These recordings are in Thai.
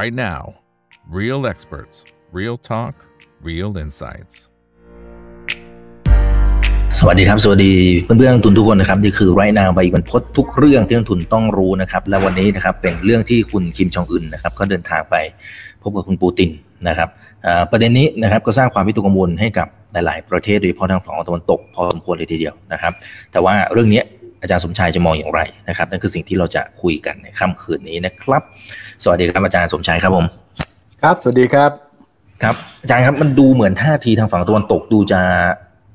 right now. Real experts, real talk, real insights. สวัสดีครับ สวัสดีเพื่อนๆนักลงทุนทุกคนนะครับ นี่คือไรนาใบบรรพตทุกเรื่องที่นักทุนต้องรู้นะครับ และวันนี้นะครับเป็นเรื่องที่คุณคิมจองอึนนะครับก็เดินทางไปพบกับคุณปูตินนะครับประเด็นนี้นะครับก็สร้างความวิตกกังวลให้กับหลาย ๆ ประเทศโดยเฉพาะทางฝั่งตะวันตกพอสมควรเลยทีเดียวนะครับ แต่ว่าเรื่องนี้อาจารย์สมชายจะมองอย่างไรนะครับนั่นคือสิ่งที่เราจะคุยกันในค่ำคืนนี้นะครับ สวัสดีครับอาจารย์สมชายครับผม ครับ สวัสดีครับ ครับ อาจารย์ครับมันดูเหมือนท่าทีทางฝั่งตะวันตกดูจะ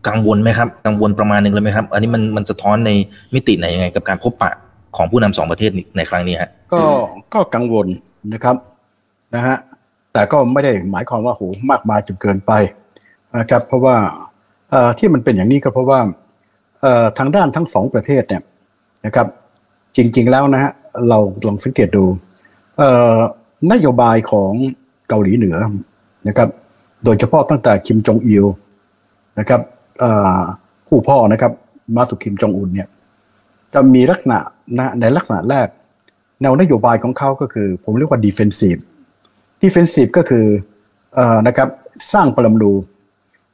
กังวลไหมครับ กังวลประมาณหนึ่งเลยไหมครับ อันนี้มันมันสะท้อนในมิติไหนยังไง กับการพบปะของผู้นำสองประเทศนี้ในครั้งนี้ฮะก็ก็กังวลนะครับนะฮะแต่ก็ไม่ได้หมายความว่าโหมากมายจนเกินไปนะครับ เพราะว่าเอ่อที่มันเป็นอย่างนี้ก็เพราะว่าเอ่อทางด้านทั้งสองประเทศเนี่ยนะครับ จริง ๆแล้วนะฮะเราลองสังเกตดูเอ่อ นโยบายของเกาหลีเหนือนะครับ โดยเฉพาะตั้งแต่คิมจองอิลนะครับผู้พ่อนะครับ มาสุคิมจองอุนเนี่ยจะมีลักษณะนะในลักษณะแรก แนวนโยบายของเขาก็คือ ผมเรียกว่า defensive defensive ก็คืออนะครับสร้างปรมาณู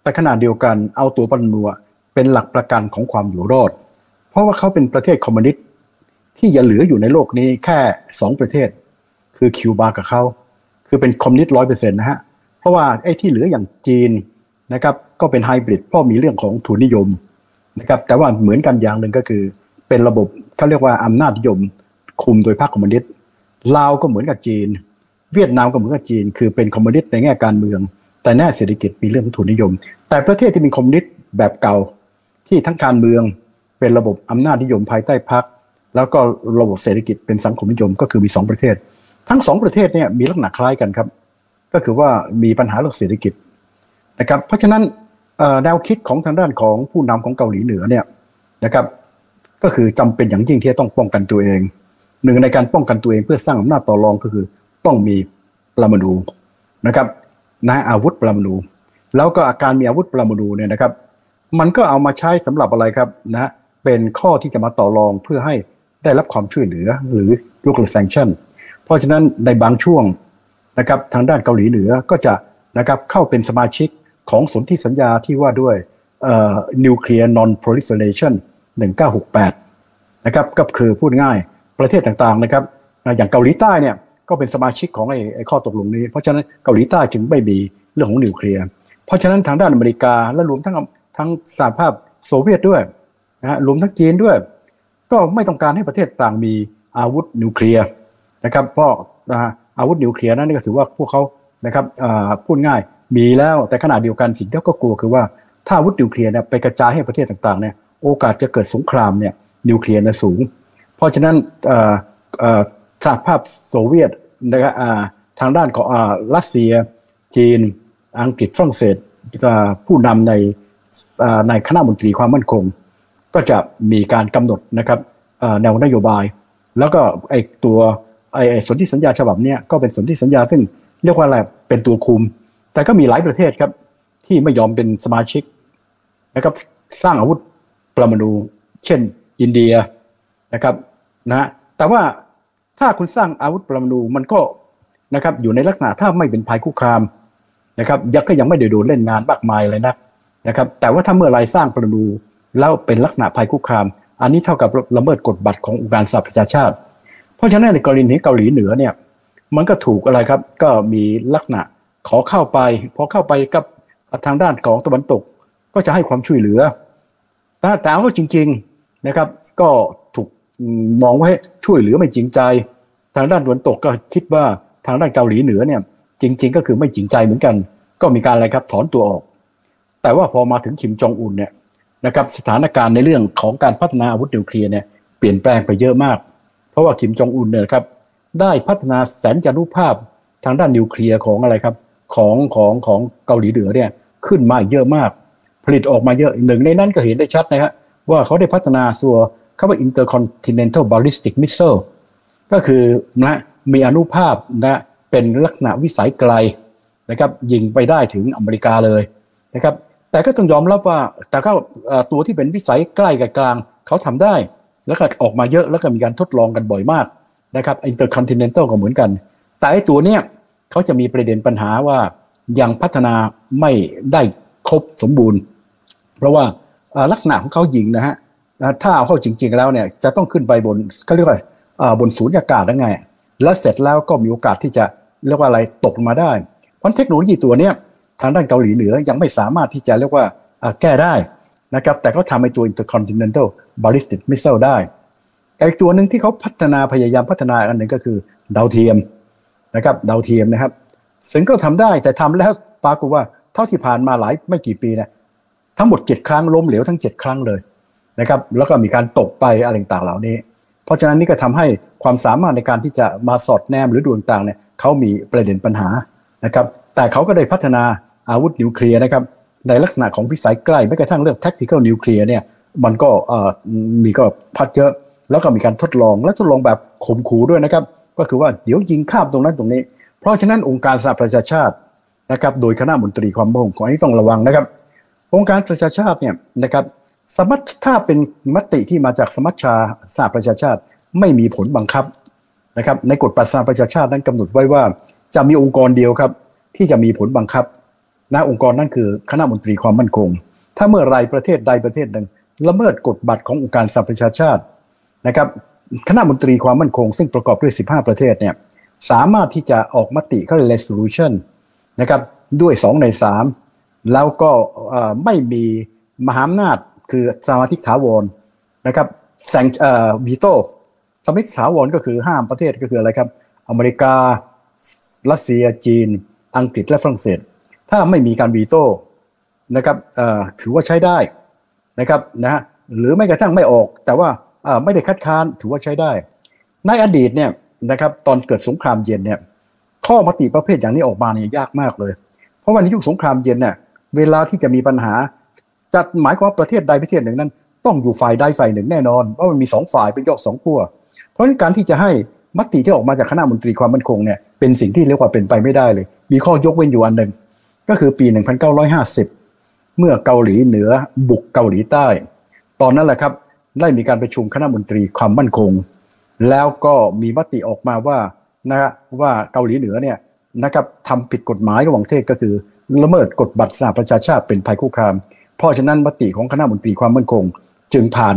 แต่ขณะเดียวกันเอาตัวปรมาณูเป็นหลักประกันของความอยู่รอด เพราะว่าเขาเป็นประเทศคอมมิวนิสต์ที่ยังเหลืออยู่ในโลกนี้แค่สองประเทศ คือคิวบากับเขาคือเป็นคอมมิวนิสต์ร้อยเปอร์เซ็นต์นะฮะ เพราะว่าไอ้ที่เหลืออย่างจีนนะครับก็เป็นไฮบริดเพราะมีเรื่องของทุนนิยมนะครับแต่ว่าเหมือนกันอย่างหนึ่งก็คือ เป็นระบบเขาเรียกว่าอำนาจนิยม คุมโดยพรรคคอมมิวนิสต์ลาวก็เหมือนกับจีน เวียดนามก็เหมือนกับจีน คือเป็นคอมมิวนิสต์ในแง่การเมือง แต่แน่เศรษฐกิจมีเรื่องของทุนนิยม แต่ประเทศที่เป็นคอมมิวนิสต์แบบเก่าที่ทั้งการเมืองเป็นระบบอำนาจนิยมภายใต้พรรคแล้วก็ระบบเศรษฐกิจเป็นสังคมนิยมก็คือมีสองประเทศ ทั้งสองประเทศเนี่ยมีลักษณะคล้ายกันครับ ก็คือว่ามีปัญหาเรื่องเศรษฐกิจนะครับ เพราะฉะนั้นแนวคิดของทางด้านของผู้นำของเกาหลีเหนือเนี่ยนะครับก็คือจำเป็นอย่างยิ่งที่จะต้องป้องกันตัวเอง หนึ่งในการป้องกันตัวเองเพื่อสร้างอำนาจต่อรองก็คือต้องมีปรมาณูนะครับนะอาวุธปรมาณูแล้วก็อาการมีอาวุธปรมาณูเนี่ยนะครับ มันก็เอามาใช้สำหรับอะไรครับนะเป็นข้อที่จะมาต่อรองเพื่อให้ได้รับความช่วยเหลือหรือยกเลิกแซงชั่น เพราะฉะนั้นในบางช่วงนะครับทางด้านเกาหลีเหนือก็จะนะครับเข้าเป็นสมาชิกของสนธิสัญญาที่ว่าด้วยนิวเคลียร์นอนโพลิเ r เ t ชัน1968 นะครับก็คือพูดง่ายประเทศต่างๆนะครับอย่างเกาหลีใต้เนี่ยก็เป็นสมาชิกของไอ้ข้อตกลงนี้ เพราะฉะนั้นเกาหลีใต้จึงไม่มีเรื่องของนิวเคลียร์เพราะฉะนั้นทางด้านอเมริกาและรวมทั้งทั้งสหภาพโซเวียตด้วยนะรวมทั้งจีนด้วย ก็ไม่ต้องการให้ประเทศต่างมีอาวุธนิวเคลียร์ นะครับเพราะอาวุธนิวเคลียร์นั้นก็ถือว่าพวกเขานะครับพูดง่ายมีแล้วแต่ขณะเดียวกันสิ่งที่เขาก็กลัวคือว่าถ้าอาวุธนิวเคลียร์เนี่ยไปกระจายให้ประเทศต่างๆเนี่ยโอกาสจะเกิดสงครามเนี่ยนิวเคลียร์เนี่ยสูง เพราะฉะนั้นสหภาพโซเวียตนะครับทางด้านของรัสเซีย จีน อังกฤษฝรั่งเศสผู้นำในในคณะมนตรีความมั่นคง ก็จะมีการกำหนดนะครับแนวนโยบาย แล้วก็ไอตัว ไอ้สนธิสัญญาฉบับเนี้ยก็เป็นสนธิสัญญาซึ่งเรียกว่าอะไรเป็นตัวคุม แต่ก็มีหลายประเทศครับ ที่ไม่ยอมเป็นสมาชิกนะครับสร้างอาวุธปรมาณูเช่น อินเดียนะครับนะแต่ว่าถ้าคุณสร้างอาวุธปรมาณูมันก็นะครับอยู่ในลักษณะถ้าไม่เป็นภัยคุกคามนะครับยังก็ยังไม่ได้โดนเล่นงานมากมายเลยนะนะครับแต่ว่าถ้าเมื่อไรสร้างปรมาณูแล้วเป็นลักษณะภัยคุกคาม อันนี้เท่ากับละเมิดกฎบัตรขององค์การสหประชาชาติ ราะฉะนั้นในกรณีเกาหลีเหนือเนี่ยมันก็ถูกอะไรครับก็มีลักษณะขอเข้าไปพอเข้าไปกับทางด้านของตะวันตก ก็จะให้ความช่วยเหลือแต่แต่ว่าจริงๆนะครับ ก็ถูกมองว่าช่วยเหลือไม่จริงใจ ทางด้านตะวันตกก็คิดว่าทางด้านเกาหลีเหนือเนี่ยจริง ๆ ก็คือไม่จริงใจเหมือนกัน ก็มีการอะไรครับถอนตัวออก แต่ว่าพอมาถึงคิมจองอุนเนี่ยนะครับสถานการณ์ในเรื่องของการพัฒนาอาวุธนิวเคลียร์เนี่ยเปลี่ยนแปลงไปเยอะมาก เพราะว่าคิมจองอุนเนี่ยครับได้พัฒนาแสนจารุภาพทางด้านนิวเคลียร์ของอะไรครับของของของเกาหลีเหนือเนี่ยขึ้นมาเยอะมาก ผลิตออกมาเยอะหนึ่งในนั้นก็เห็นได้ชัดนะฮะว่าเขาได้พัฒนาตัวคำว่า intercontinental ballistic missile ก็คือนะมีอนุภาพนะเป็นลักษณะวิสัยไกลนะครับยิงไปได้ถึงอเมริกาเลยนะครับแต่ก็ต้องยอมรับว่าแต่ก็ตัวที่เป็นวิสัยใกล้กับกลางเขาทำได้ แล้วก็ออกมาเยอะแล้วก็มีการทดลองกันบ่อยมากนะครับ intercontinental ก็เหมือนกัน แต่ไอ้ตัวเนี้ยเขาจะมีประเด็นปัญหาว่ายังพัฒนาไม่ได้ครบสมบูรณ์ เพราะว่าลักษณะของเขายิงนะฮะถ้าเอาเข้าจริง ๆ แล้วเนี่ยจะต้องขึ้นไปบนเขาเรียกว่าบนศูนยากาศได้ไง แล้วเสร็จแล้วก็มีโอกาสที่จะเรียกว่าอะไรตกมาได้ เพราะเทคโนโลยีตัวเนี้ยทางด้านเกาหลีเหนือยังไม่สามารถที่จะเรียกว่าแก้ได้ นะครับแต่เขาทำไอ้ตัว intercontinental ballistic missile ได้อีกตัวหนึ่งที่เขาพัฒนาพยายามพัฒนาอันหนึ่งก็คือดาวเทียมนะครับดาวเทียมนะครับ ซึ่งก็ทำได้แต่ทำแล้วปรากฏว่าเท่าที่ผ่านมาหลายไม่กี่ปีนะทั้งหมด 7 ครั้งล้มเหลวทั้ง 7 ครั้งเลยนะครับแล้วก็มีการตกไปอะไรต่างเหล่านี้ เพราะฉะนั้นนี่ก็ทำให้ความสามารถในการที่จะมาสอดแนมหรือดูต่างเนี่ยเขามีประเด็นปัญหานะครับแต่เขาก็ได้พัฒนาอาวุธนิวเคลียร์นะครับ ในลักษณะของวิสัยใกล้แม้กระทั่งเรื่อง tactical nuclear เนี่ยมันก็มีก็พัดเยอะ แล้วก็มีการทดลองและทดลองแบบข่มขู่ด้วยนะครับ ก็คือว่าเดี๋ยวยิงข้ามตรงนั้นตรงนี้ เพราะฉะนั้นองค์การสหประชาชาตินะครับโดยคณะมนตรีความมั่นคงอันนี้ต้องระวังนะครับ องค์การประชาชาติเนี่ยนะครับสมัชถ้าเป็นมติที่มาจากสมัชชาสหประชาชาติไม่มีผลบังคับนะครับในกฎประสาประชาชาตินั้นกำหนดไว้ว่า จะมีองค์กรเดียวครับที่จะมีผลบังคับ นะองค์กรนั่นคือคณะมนตรีความมั่นคง ถ้าเมื่อไรประเทศใดประเทศหนึ่งละเมิดกฎบัตรขององค์การสหประชาชาตินะครับคณะมนตรีความมั่นคง ซึ่งประกอบด้วย 15 ประเทศเนี่ยสามารถที่จะออกมติเขา resolution นะครับด้วย 2 ใน 3 แล้วก็ไม่มีมหาอำนาจคือสมาธิถาวรนะครับแซงเอ่อวีโต้สมาธิถาวรก็คือห้ามประเทศก็คืออะไรครับ อเมริกา รัสเซียจีน อังกฤษและฝรั่งเศส ถ้าไม่มีการวีโต้นะครับถือว่าใช้ได้นะครับนะหรือไม่กระทั่งไม่ออก แต่ว่าไม่ได้คัดค้านถือว่าใช้ได้ ในอดีตเนี่ยนะครับตอนเกิดสงครามเย็นเนี่ยข้อมติประเภทอย่างนี้ออกมาเนี่ยยากมากเลย เพราะว่าในยุคสงครามเย็นเนี่ยเวลาที่จะมีปัญหาจะหมายความว่าประเทศใดประเทศหนึ่งนั้น ต้องอยู่ฝ่ายใดฝ่ายหนึ่งแน่นอนเพราะมันมีสองฝ่ายเป็นยอดสองขั้วเพราะฉะนั้นการที่จะให้มติที่ออกมาจากคณะมนตรีความมั่นคงเนี่ยเป็นสิ่งที่เรียกว่าเป็นไปไม่ได้เลย มีข้อยกเว้นอยู่อันหนึ่ง ก็คือปี 1950 เมื่อเกาหลีเหนือบุกเกาหลีใต้ ตอนนั้นแหละครับได้มีการประชุมคณะมนตรีความมั่นคง แล้วก็มีมติออกมาว่านะว่าเกาหลีเหนือเนี่ยนะครับทำผิดกฎหมายระหว่างประเทศก็คือละเมิดกฎบัตรสหประชาชาติเป็นภัยคุกคาม เพราะฉะนั้นมติของคณะมนตรีความมั่นคง จึงผ่าน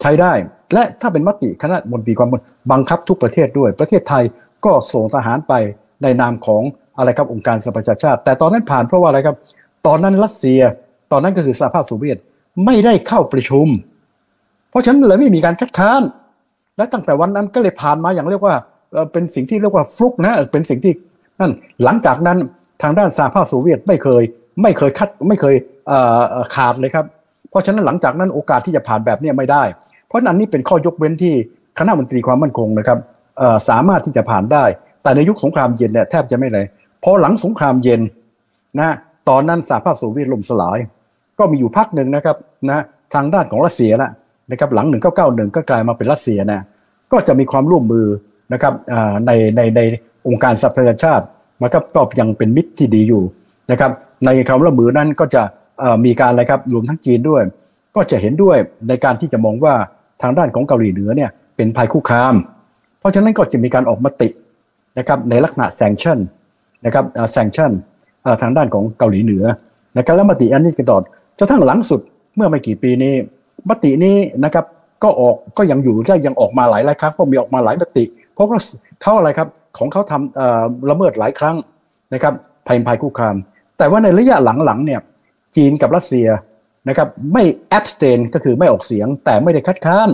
ใช้ได้ และถ้าเป็นมติคณะมนตรีความมั่นบังคับทุกประเทศด้วย ประเทศไทยก็ส่งทหารไปในนามของ อะไรครับองค์การสหประชาชาติ แต่ตอนนั้นผ่านเพราะว่าอะไรครับ ตอนนั้นรัสเซีย ตอนนั้นก็คือสหภาพโซเวียตไม่ได้เข้าประชุม เพราะฉะนั้นเลยไม่มีการคัดค้าน และตั้งแต่วันนั้นก็เลยผ่านมาอย่างเรียกว่าเป็นสิ่งที่เรียกว่าฟลุกนะเป็นสิ่งที่นั่นหลังจากนั้นทางด้านสหภาพโซเวียตไม่เคย ไม่เคยคัดไม่เคยขาดเลยครับ เพราะฉะนั้นหลังจากนั้นโอกาสที่จะผ่านแบบนี้ไม่ได้ เพราะนั้นนี่เป็นข้อยกเว้นที่คณะมนตรีความมั่นคงนะครับสามารถที่จะผ่านได้ แต่ในยุคสงครามเย็นเนี่ยแทบจะไม่เลย พอหลังสงครามเย็นนะตอนนั้นสหภาพโซเวียตล่มสลาย ก็มีอยู่พักหนึ่งนะครับนะทางด้านของรัสเซียนะนะครับหลัง 1991 ก็กลายมาเป็นรัสเซียนะก็จะมีความร่วมมือนะครับในในในองค์การสหประชาชาตินะครับก็ยังเป็นมิตรที่ดีอยู่นะครับในความร่วมมือนั้นก็จะมีการอะไรครับรวมทั้งจีนด้วย ก็จะเห็นด้วยในการที่จะมองว่าทางด้านของเกาหลีเหนือเนี่ยเป็นภัยคุกคาม เพราะฉะนั้นก็จะมีการออกมตินะครับในลักษณะแซงชั่น นะครับแซงชั่นทางด้านของเกาหลีเหนือนะครับแล้วมติอันนี้กันต่อจนทั้งหลังสุดเมื่อไม่กี่ปีนี้ มตินี้นะครับก็ออกก็ยังอยู่และยังออกมาหลายหลายครั้งก็มีออกมาหลายมติ เพราะว่าเขาอะไรครับของเขาทำละเมิดหลายครั้งนะครับภัยภัยคุกคาม แต่ว่าในระยะหลังๆเนี่ยจีนกับรัสเซียนะครับไม่ abstain ก็คือไม่ออกเสียงแต่ไม่ได้คัดค้าน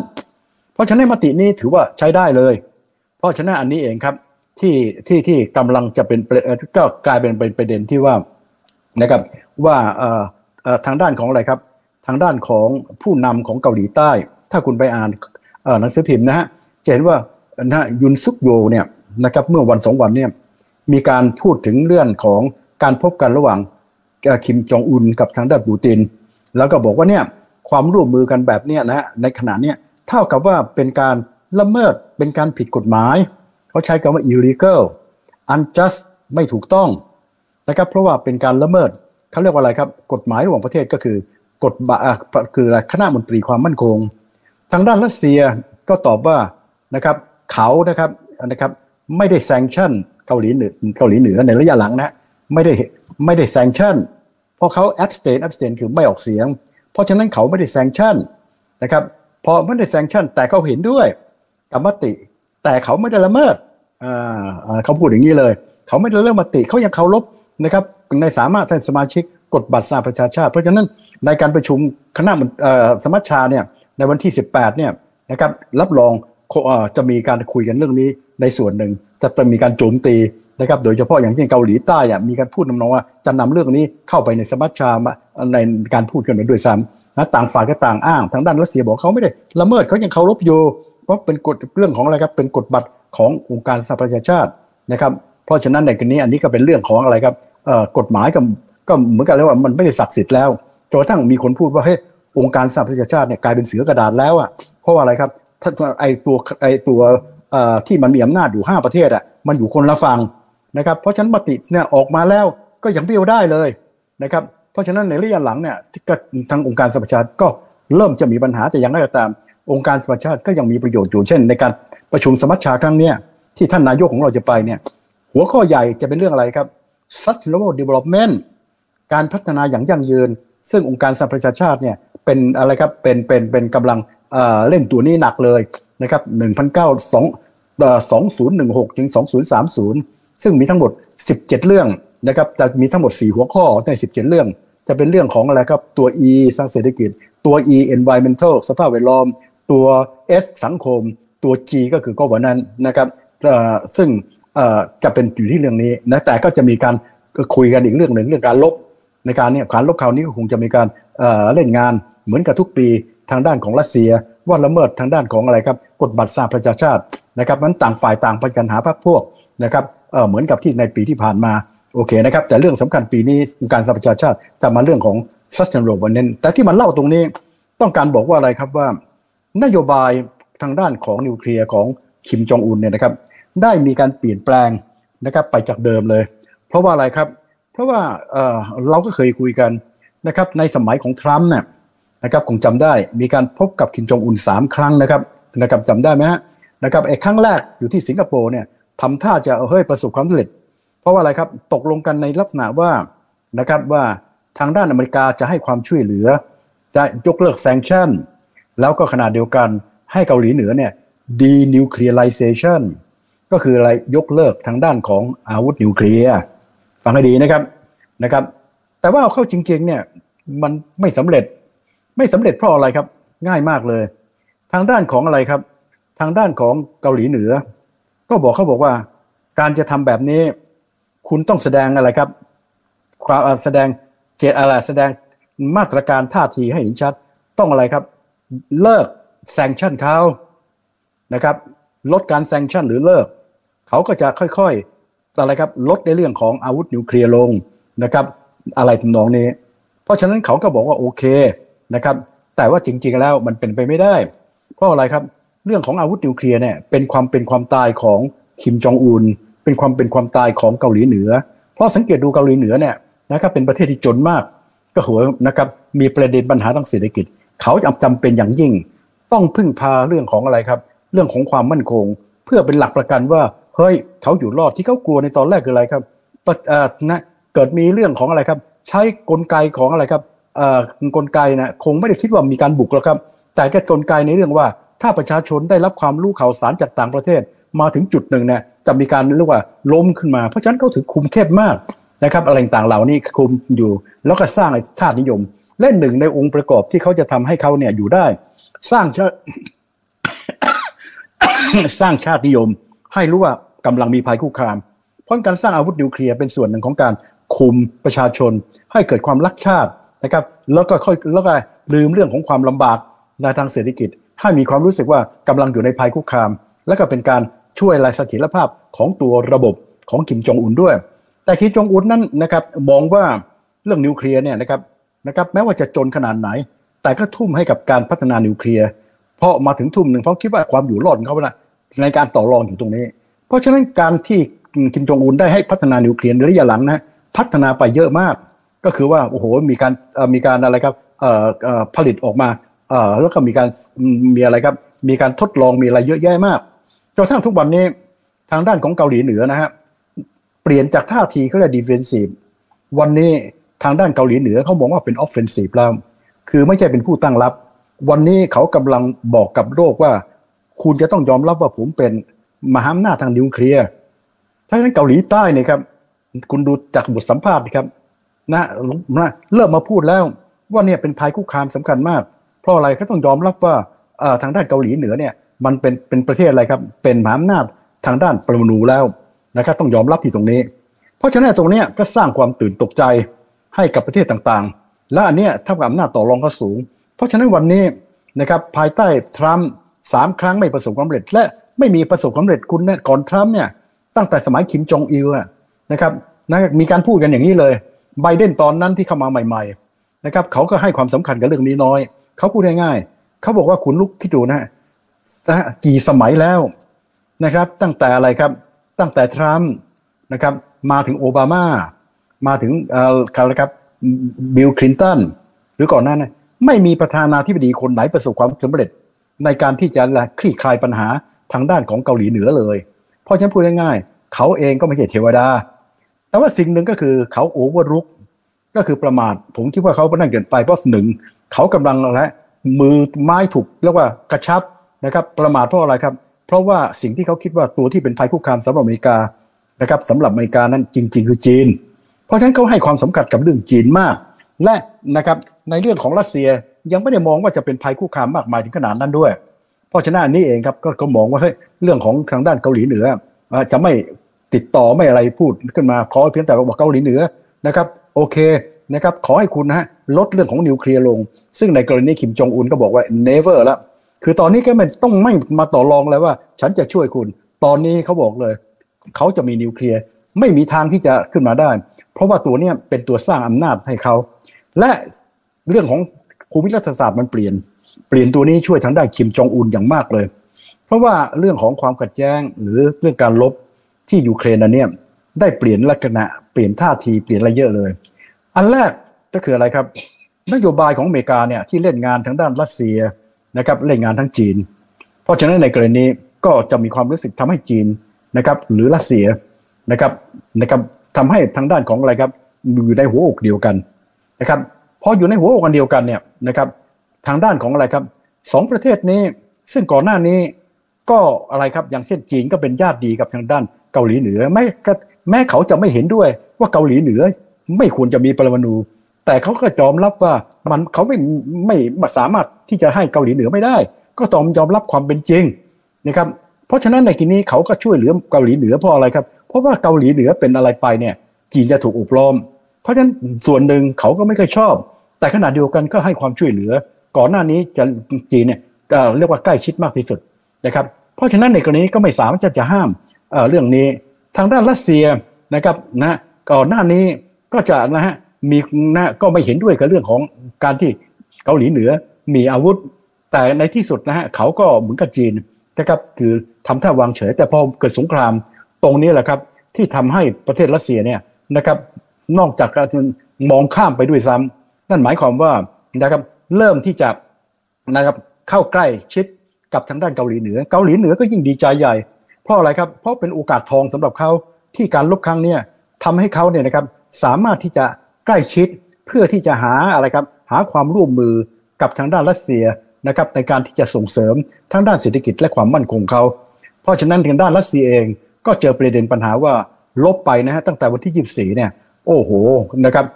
เพราะฉะนั้นมตินี้ถือว่าใช้ได้เลย เพราะฉะนั้นอันนี้เองครับ ที่ที่ที่กำลังจะเป็นก็กลายเป็นเป็นประเด็นที่ว่านะครับว่าทางด้านของอะไรครับ ทางด้านของผู้นำของเกาหลีใต้ ถ้าคุณไปอ่านหนังสือพิมพ์นะฮะจะเห็นว่านะยุนซุกโยเนี่ยนะครับเมื่อวันสองวันเนี่ยมีการพูดถึงเรื่องของการพบกันระหว่างคิมจองอุนกับทางด้านปูติน แล้วก็บอกว่าเนี่ยความร่วมมือกันแบบเนี้ยนะฮะในขณะเนี้ยเท่ากับว่าเป็นการละเมิดเป็นการผิดกฎหมาย เขาใช้คำว่า illegal unjust ไม่ถูกต้องนะครับเพราะว่าเป็นการละเมิดเขาเรียกว่าอะไรครับ กฎหมายระหว่างประเทศก็คือกฎบะอะคืออะไรคณะมนตรีความมั่นคง ทางด้านรัสเซียก็ตอบว่านะครับเขานะครับนะครับไม่ได้แซงชั่นเกาหลีเหนือเกาหลีเหนือในระยะหลังนะไม่ได้ไม่ได้แซงชั่นเพราะเขา abstain abstain คือไม่ออกเสียง เพราะฉะนั้นเขาไม่ได้แซงชั่นนะครับพอไม่ได้แซงชั่นแต่เขาเห็นด้วยกับมติ แต่เขาไม่ได้ละเมิด เขาพูดอย่างนี้เลย เขาไม่ได้ละเมิดมติเขายังเคารพนะครับในสามารถเป็นสมาชิกกฎบัตรสหประชาชาติ เพราะฉะนั้นในการประชุมคณะสมัชชาเนี่ยในวันที่ 18เนี่ยนะครับรับรองจะมีการคุยกันเรื่องนี้ในส่วนหนึ่ง จะต้องมีการโจมตีนะครับโดยเฉพาะอย่างที่เกาหลีใต้อะมีการพูดนำนองว่าจะนำเรื่องนี้เข้าไปในสมัชชามาในการพูดกันด้วยซ้ำนะต่างฝ่ายก็ต่างอ้าง ทางด้านรัสเซียบอกเขาไม่ได้ละเมิดเขายังเคารพอยู่เพราะเป็นกฎเรื่องของอะไรครับเป็นกฎบัตร ขององค์การสหประชาชาตินะครับ เพราะฉะนั้นในกรณีอันนี้ก็เป็นเรื่องของอะไรครับกฎหมายก็ก็เหมือนกันแล้วว่ามันไม่ได้ศักดิ์สิทธิ์แล้วจนกระทั่งมีคนพูดว่าเฮ้ยองค์การสหประชาชาติเนี่ยกลายเป็นเสือกระดาษแล้วอะเพราะว่าอะไรครับถ้าไอตัวไอตัวที่มันมีอำนาจอยู่ 5 ประเทศอะมันอยู่คนละฝั่งนะครับเพราะฉะนั้นมติเนี่ยออกมาแล้วก็ยังเบี้ยวได้เลยนะครับเพราะฉะนั้นในระยะหลังเนี่ยก็ทางองค์การสหประชาชาติก็เริ่มจะมีปัญหาแต่ย่างไรก็ตาม องค์การสหประชาชาติก็ยังมีประโยชน์อยู่เช่น ในการ ประชุมสมัชชาครั้งเนี้ยที่ท่านนายกของเราจะไปเนี่ยหัวข้อใหญ่จะเป็นเรื่องอะไรครับ sustainable development การพัฒนาอย่างยั่งยืน ซึ่งองค์การสหประชาชาติเนี่ยเป็นอะไรครับเป็นเป็นเป็นกำลังเอ่อเล่นตัวนี้หนักเลยนะครับ1,902 2016 ถึง 2030 ซึ่งมีทั้งหมด 17 เรื่องนะครับจะมีทั้งหมด 4 หัวข้อใน 17 เรื่อง จะเป็นเรื่องของอะไรครับ ตัว E สร้างเศรษฐกิจ ตัว E environmental สภาพแวดล้อม ตัว S สังคม ตัว G ก็คือ governance นะครับซึ่งจะเป็นอยู่ที่เรื่องนี้นะแต่ก็จะมีการคุยกันอีกเรื่องหนึ่งเรื่องการลบในการเนี่ยการลบคราวนี้ก็คงจะมีการเเล่นงานเหมือนกับทุกปีทางด้านของรัสเซีย ว่าละเมิดทางด้านของอะไรครับกฎบัตรสหประชาชาตินะครับนั้นต่างฝ่ายต่างพยายามหาพรรคพวกนะครับเเหมือนกับที่ในปีที่ผ่านมาโอเคนะครับแต่เรื่องสำคัญปีนี้การสหประชาชาติจะมาเรื่องของ sustainable วันนี้แต่ที่มันเล่าตรงนี้ต้องการบอกว่าอะไรครับว่านโยบาย ทางด้านของนิวเคลียร์ของคิมจองอุนเนี่ยนะครับ ได้มีการเปลี่ยนแปลงนะครับไปจากเดิมเลย เพราะว่าอะไรครับ เพราะว่าเเราก็เคยคุยกันนะครับในสมัยของทรัมป์เนี่ยนะครับคงจำได้มีการพบกับคิมจองอุนสามครั้งนะครับนะครับจำได้ไหมฮะนะครับไอ้ครั้งแรกอยู่ที่สิงคโปร์เนี่ยทำท่าจะเฮ้ยประสบความสำเร็จ เพราะว่าอะไรครับตกลงกันในลักษณะว่านะครับว่าทางด้านอเมริกาจะให้ความช่วยเหลือจะยกเลิกแซงชั่น แล้วก็ขนาดเดียวกัน ให้เกาหลีเหนือเนี่ย denuclearization ก็คืออะไรยกเลิกทางด้านของอาวุธนิวเคลียร์ฟังให้ดีนะครับนะครับ แต่ว่าเอาเข้าจริงๆเนี่ยมันไม่สำเร็จไม่สำเร็จเพราะอะไรครับ ง่ายมากเลย ทางด้านของอะไรครับ ทางด้านของเกาหลีเหนือ ก็บอกเขาบอกว่า การจะทำแบบนี้ คุณต้องแสดงอะไรครับ ความแสดงเจตอะไรแสดงมาตรการท่าทีให้เห็นชัด ต้องอะไรครับ เลิก แซงชั่นเขานะครับลดการแซงชั่นหรือเลิก เขาก็จะค่อยๆอะไรครับลดในเรื่องของอาวุธนิวเคลียร์ลงนะครับอะไรทำนองนี้ เพราะฉะนั้นเขาก็บอกว่าโอเคนะครับแต่ว่าจริงๆแล้วมันเป็นไปไม่ได้ เพราะอะไรครับเรื่องของอาวุธนิวเคลียร์เนี่ยเป็นความเป็นความตายของคิมจองอุนเป็นความเป็นความตายของเกาหลีเหนือ เพราะสังเกตดูเกาหลีเหนือเนี่ยนะครับเป็นประเทศที่จนมาก ก็หัวนะครับมีประเด็นปัญหาทางเศรษฐกิจ เขาจำเป็นอย่างยิ่ง ต้องพึ่งพาเรื่องของอะไรครับ เรื่องของความมั่นคง เพื่อเป็นหลักประกันว่าเฮ้ยเขาอยู่รอดที่เขากลัวในตอนแรกคืออะไรครับปะเอ่อนะเกิดมีเรื่องของอะไรครับ ใช้กลไกของอะไรครับกลไกนะคงไม่ได้คิดว่ามีการบุกแล้วครับ แต่แค่กลไกในเรื่องว่า ถ้าประชาชนได้รับความรู้ข่าวสารจากต่างประเทศ มาถึงจุดหนึ่งเนี่ยจะมีการเรียกว่าล้มขึ้นมา เพราะฉะนั้นเขาถือคุมเข้มมากนะครับอะไรต่างๆเหล่านี้คุมอยู่ แล้วก็สร้างชาตินิยม และหนึ่งในองค์ประกอบที่เขาจะทำให้เขาเนี่ยอยู่ได้ สร้างชาติสร้างชาตินิยม ให้รู้ว่ากำลังมีภัยคุกคาม เพราะการสร้างอาวุธนิวเคลียร์เป็นส่วนหนึ่งของการคุมประชาชน ให้เกิดความรักชาตินะครับ แล้วก็ค่อยแล้วก็ลืมเรื่องของความลำบากในทางเศรษฐกิจ ให้มีความรู้สึกว่ากำลังอยู่ในภัยคุกคาม แล้วก็เป็นการช่วยรายเสถียรภาพของตัวระบบของคิมจองอุนด้วย แต่คิมจองอุนนั้นนะครับมองว่าเรื่องนิวเคลียร์เนี่ยนะครับนะครับแม้ว่าจะจนขนาดไหน แต่ก็ทุ่มให้กับการพัฒนานิวเคลียร์เพราะมาถึงทุ่มหนึ่งเพราะคิดว่าความอยู่รอดของเขานะในการต่อรองอยู่ตรงนี้ เพราะฉะนั้นการที่คิมจองอุนได้ให้พัฒนานิวเคลียร์ในระยะหลังนะพัฒนาไปเยอะมาก ก็คือว่าโอ้โหมีการมีการอะไรครับผลิตออกมาแล้วก็มีการมีอะไรครับมีการทดลองมีอะไรเยอะแยะมากจนกระทั่งทุกวันนี้ทางด้านของเกาหลีเหนือนะฮะเปลี่ยนจากท่าทีเขาเรียก defensive วันนี้ทางด้านเกาหลีเหนือเขามองว่าเป็น offensive แล้ว คือไม่ใช่เป็นผู้ตั้งรับ วันนี้เขากำลังบอกกับโลกว่า คุณจะต้องยอมรับว่าผมเป็นมหาอำนาจทางนิวเคลียร์ถ้าฉะนั้นเกาหลีใต้เนี่ยครับ คุณดูจากบทสัมภาษณ์นะครับนะนะเริ่มมาพูดแล้วว่าเนี่ยเป็นภัยคุกคามสำคัญมาก เพราะอะไรเขาต้องยอมรับว่าทางด้านเกาหลีเหนือเนี่ยมันเป็นเป็นประเทศอะไรครับ เป็นมหาอำนาจทางด้านปรมาณูแล้วนะครับต้องยอมรับที่ตรงนี้ เพราะฉะนั้นตรงนี้ก็สร้างความตื่นตกใจให้กับประเทศต่างๆ และอันเนี้ยเท่ากับอำนาจต่อรองเขาสูง เพราะฉะนั้นวันนี้นะครับภายใต้ทรัมป์สามครั้งไม่ประสบความสำเร็จ และไม่มีประสบความสำเร็จคุณเนี่ยก่อนทรัมป์เนี่ยตั้งแต่สมัยคิมจองอิลนะครับนะมีการพูดกันอย่างนี้เลยไบเดนตอนนั้นที่เข้ามาใหม่ ๆ นะครับเขาก็ให้ความสำคัญกับเรื่องนี้น้อย เขาพูดง่ายๆเขาบอกว่าคุณลุกที่ดูนะฮะกี่สมัยแล้วนะครับ ตั้งแต่อะไรครับตั้งแต่ทรัมป์นะครับมาถึงโอบามา มาถึงเอ่อใครนะครับ บิลคลินตันหรือก่อนหน้านั้นไม่มีประธานาธิบดีคนไหนประสบความสำเร็จ ในการที่จะคลี่คลายปัญหาทางด้านของเกาหลีเหนือเลย เพราะฉันพูดง่ายๆเขาเองก็ไม่ใช่เทวดา แต่ว่าสิ่งหนึ่งก็คือเขาโอเวอร์รุกก็คือประมาท ผมคิดว่าเขาประนั่งเกินไปเพราะหนึ่งเขากำลังอะมือไม้ถูกเรียกว่ากระชับนะครับ ประมาทเพราะอะไรครับ เพราะว่าสิ่งที่เขาคิดว่าตัวที่เป็นภัยคุกคามสำหรับอเมริกานะครับสำหรับอเมริกานั้นจริง ๆ คือจีน เพราะฉะนั้นเขาให้ความสำคัญกับเรื่องจีนมาก และนะครับในเรื่องของรัสเซียยังไม่ได้มองว่าจะเป็นภัยคุกคามมากมายถึงขนาดนั้นด้วย เพราะฉะนั้นนี้เองครับก็ก็มองว่าเฮ้ยเรื่องของทางด้านเกาหลีเหนือจะไม่ติดต่อไม่อะไรพูดขึ้นมาขอเพียงแต่ว่าเกาหลีเหนือนะครับโอเคนะครับขอให้คุณนะฮะลดเรื่องของนิวเคลียร์ลง ซึ่งในกรณีคิมจองอุนก็บอกว่า never แล้วคือตอนนี้ก็มันต้องไม่มาต่อรองแล้วว่า ฉันจะช่วยคุณ ตอนนี้เขาบอกเลย เขาจะมีนิวเคลียร์ไม่มีทางที่จะขึ้นมาได้ เพราะว่าตัวเนี้ยเป็นตัวสร้างอำนาจให้เขา และเรื่องของภูมิรัฐศาสตร์มันเปลี่ยน เปลี่ยนตัวนี้ช่วยทางด้านคิมจองอุนอย่างมากเลย เพราะว่าเรื่องของความขัดแย้งหรือเรื่องการลบที่ยูเครนอันเนี้ยได้เปลี่ยนลักษณะเปลี่ยนท่าทีเปลี่ยนอะไรเยอะเลย อันแรกก็คืออะไรครับ นโยบายของอเมริกาเนี่ยที่เล่นงานทางด้านรัสเซียนะครับเล่นงานทั้งจีน เพราะฉะนั้นในกรณีก็จะมีความรู้สึกทำให้จีนนะครับหรือรัสเซียนะครับนะครับ ทำให้ทางด้านของอะไรครับอยู่ในหัวอกเดียวกันนะครับพออยู่ในหัวอกอันเดียวกันเนี่ยนะครับทางด้านของอะไรครับสองประเทศนี้ซึ่งก่อนหน้านี้ก็อะไรครับอย่างเช่นจีนก็เป็นญาติดีกับทางด้านเกาหลีเหนือไม่แม้เขาจะไม่เห็นด้วยว่าเกาหลีเหนือไม่ควรจะมีปรมาณูแต่เขาก็ยอมรับว่ามันเขาไม่ไม่สามารถที่จะให้เกาหลีเหนือไม่ได้ ก็ต้องยอมรับความเป็นจริงนะครับ เพราะฉะนั้นในที่นี้เขาก็ช่วยเหลือเกาหลีเหนือเพราะอะไรครับ เพราะว่าเกาหลีเหนือเป็นอะไรไปเนี่ยจีนจะถูกอุปล้อม เพราะฉะนั้นส่วนหนึ่งเขาก็ไม่เคยชอบ แต่ขณะเดียวกันก็ให้ความช่วยเหลือ ก่อนหน้านี้จะจีนเนี่ยเรียกว่าใกล้ชิดมากที่สุดนะครับเพราะฉะนั้นในกรณีก็ไม่สามารถจะห้ามเอ่อเรื่องนี้ทางด้านรัสเซียนะครับนะก่อนหน้านี้ก็จะนะฮะมีนะก็ไม่เห็นด้วยกับเรื่องของการที่เกาหลีเหนือมีอาวุธ แต่ในที่สุดนะฮะเขาก็เหมือนกับจีนนะครับคือ ทำท่าวางเฉย แต่พอเกิดสงครามตรงนี้แหละครับ ที่ทำให้ประเทศรัสเซียเนี่ยนะครับนอกจากการมองข้ามไปด้วยซ้ำนั่นหมายความว่านะครับเริ่มที่จะนะครับเข้าใกล้ชิดกับทางด้านเกาหลีเหนือ เกาหลีเหนือก็ยิ่งดีใจใหญ่ เพราะอะไรครับ เพราะเป็นโอกาสทองสำหรับเขาที่การลบครั้งเนี้ยทำให้เขาเนี่ยนะครับสามารถที่จะใกล้ชิดเพื่อที่จะหาอะไรครับหาความร่วมมือกับทางด้านรัสเซียนะครับในการที่จะส่งเสริมทั้งด้านเศรษฐกิจและความมั่นคงเขา เพราะฉะนั้นทางด้านรัสเซียเองก็เจอประเด็นปัญหาว่าลบไปนะฮะตั้งแต่วันที่ 24 เนี่ย โอ้โหนะครับ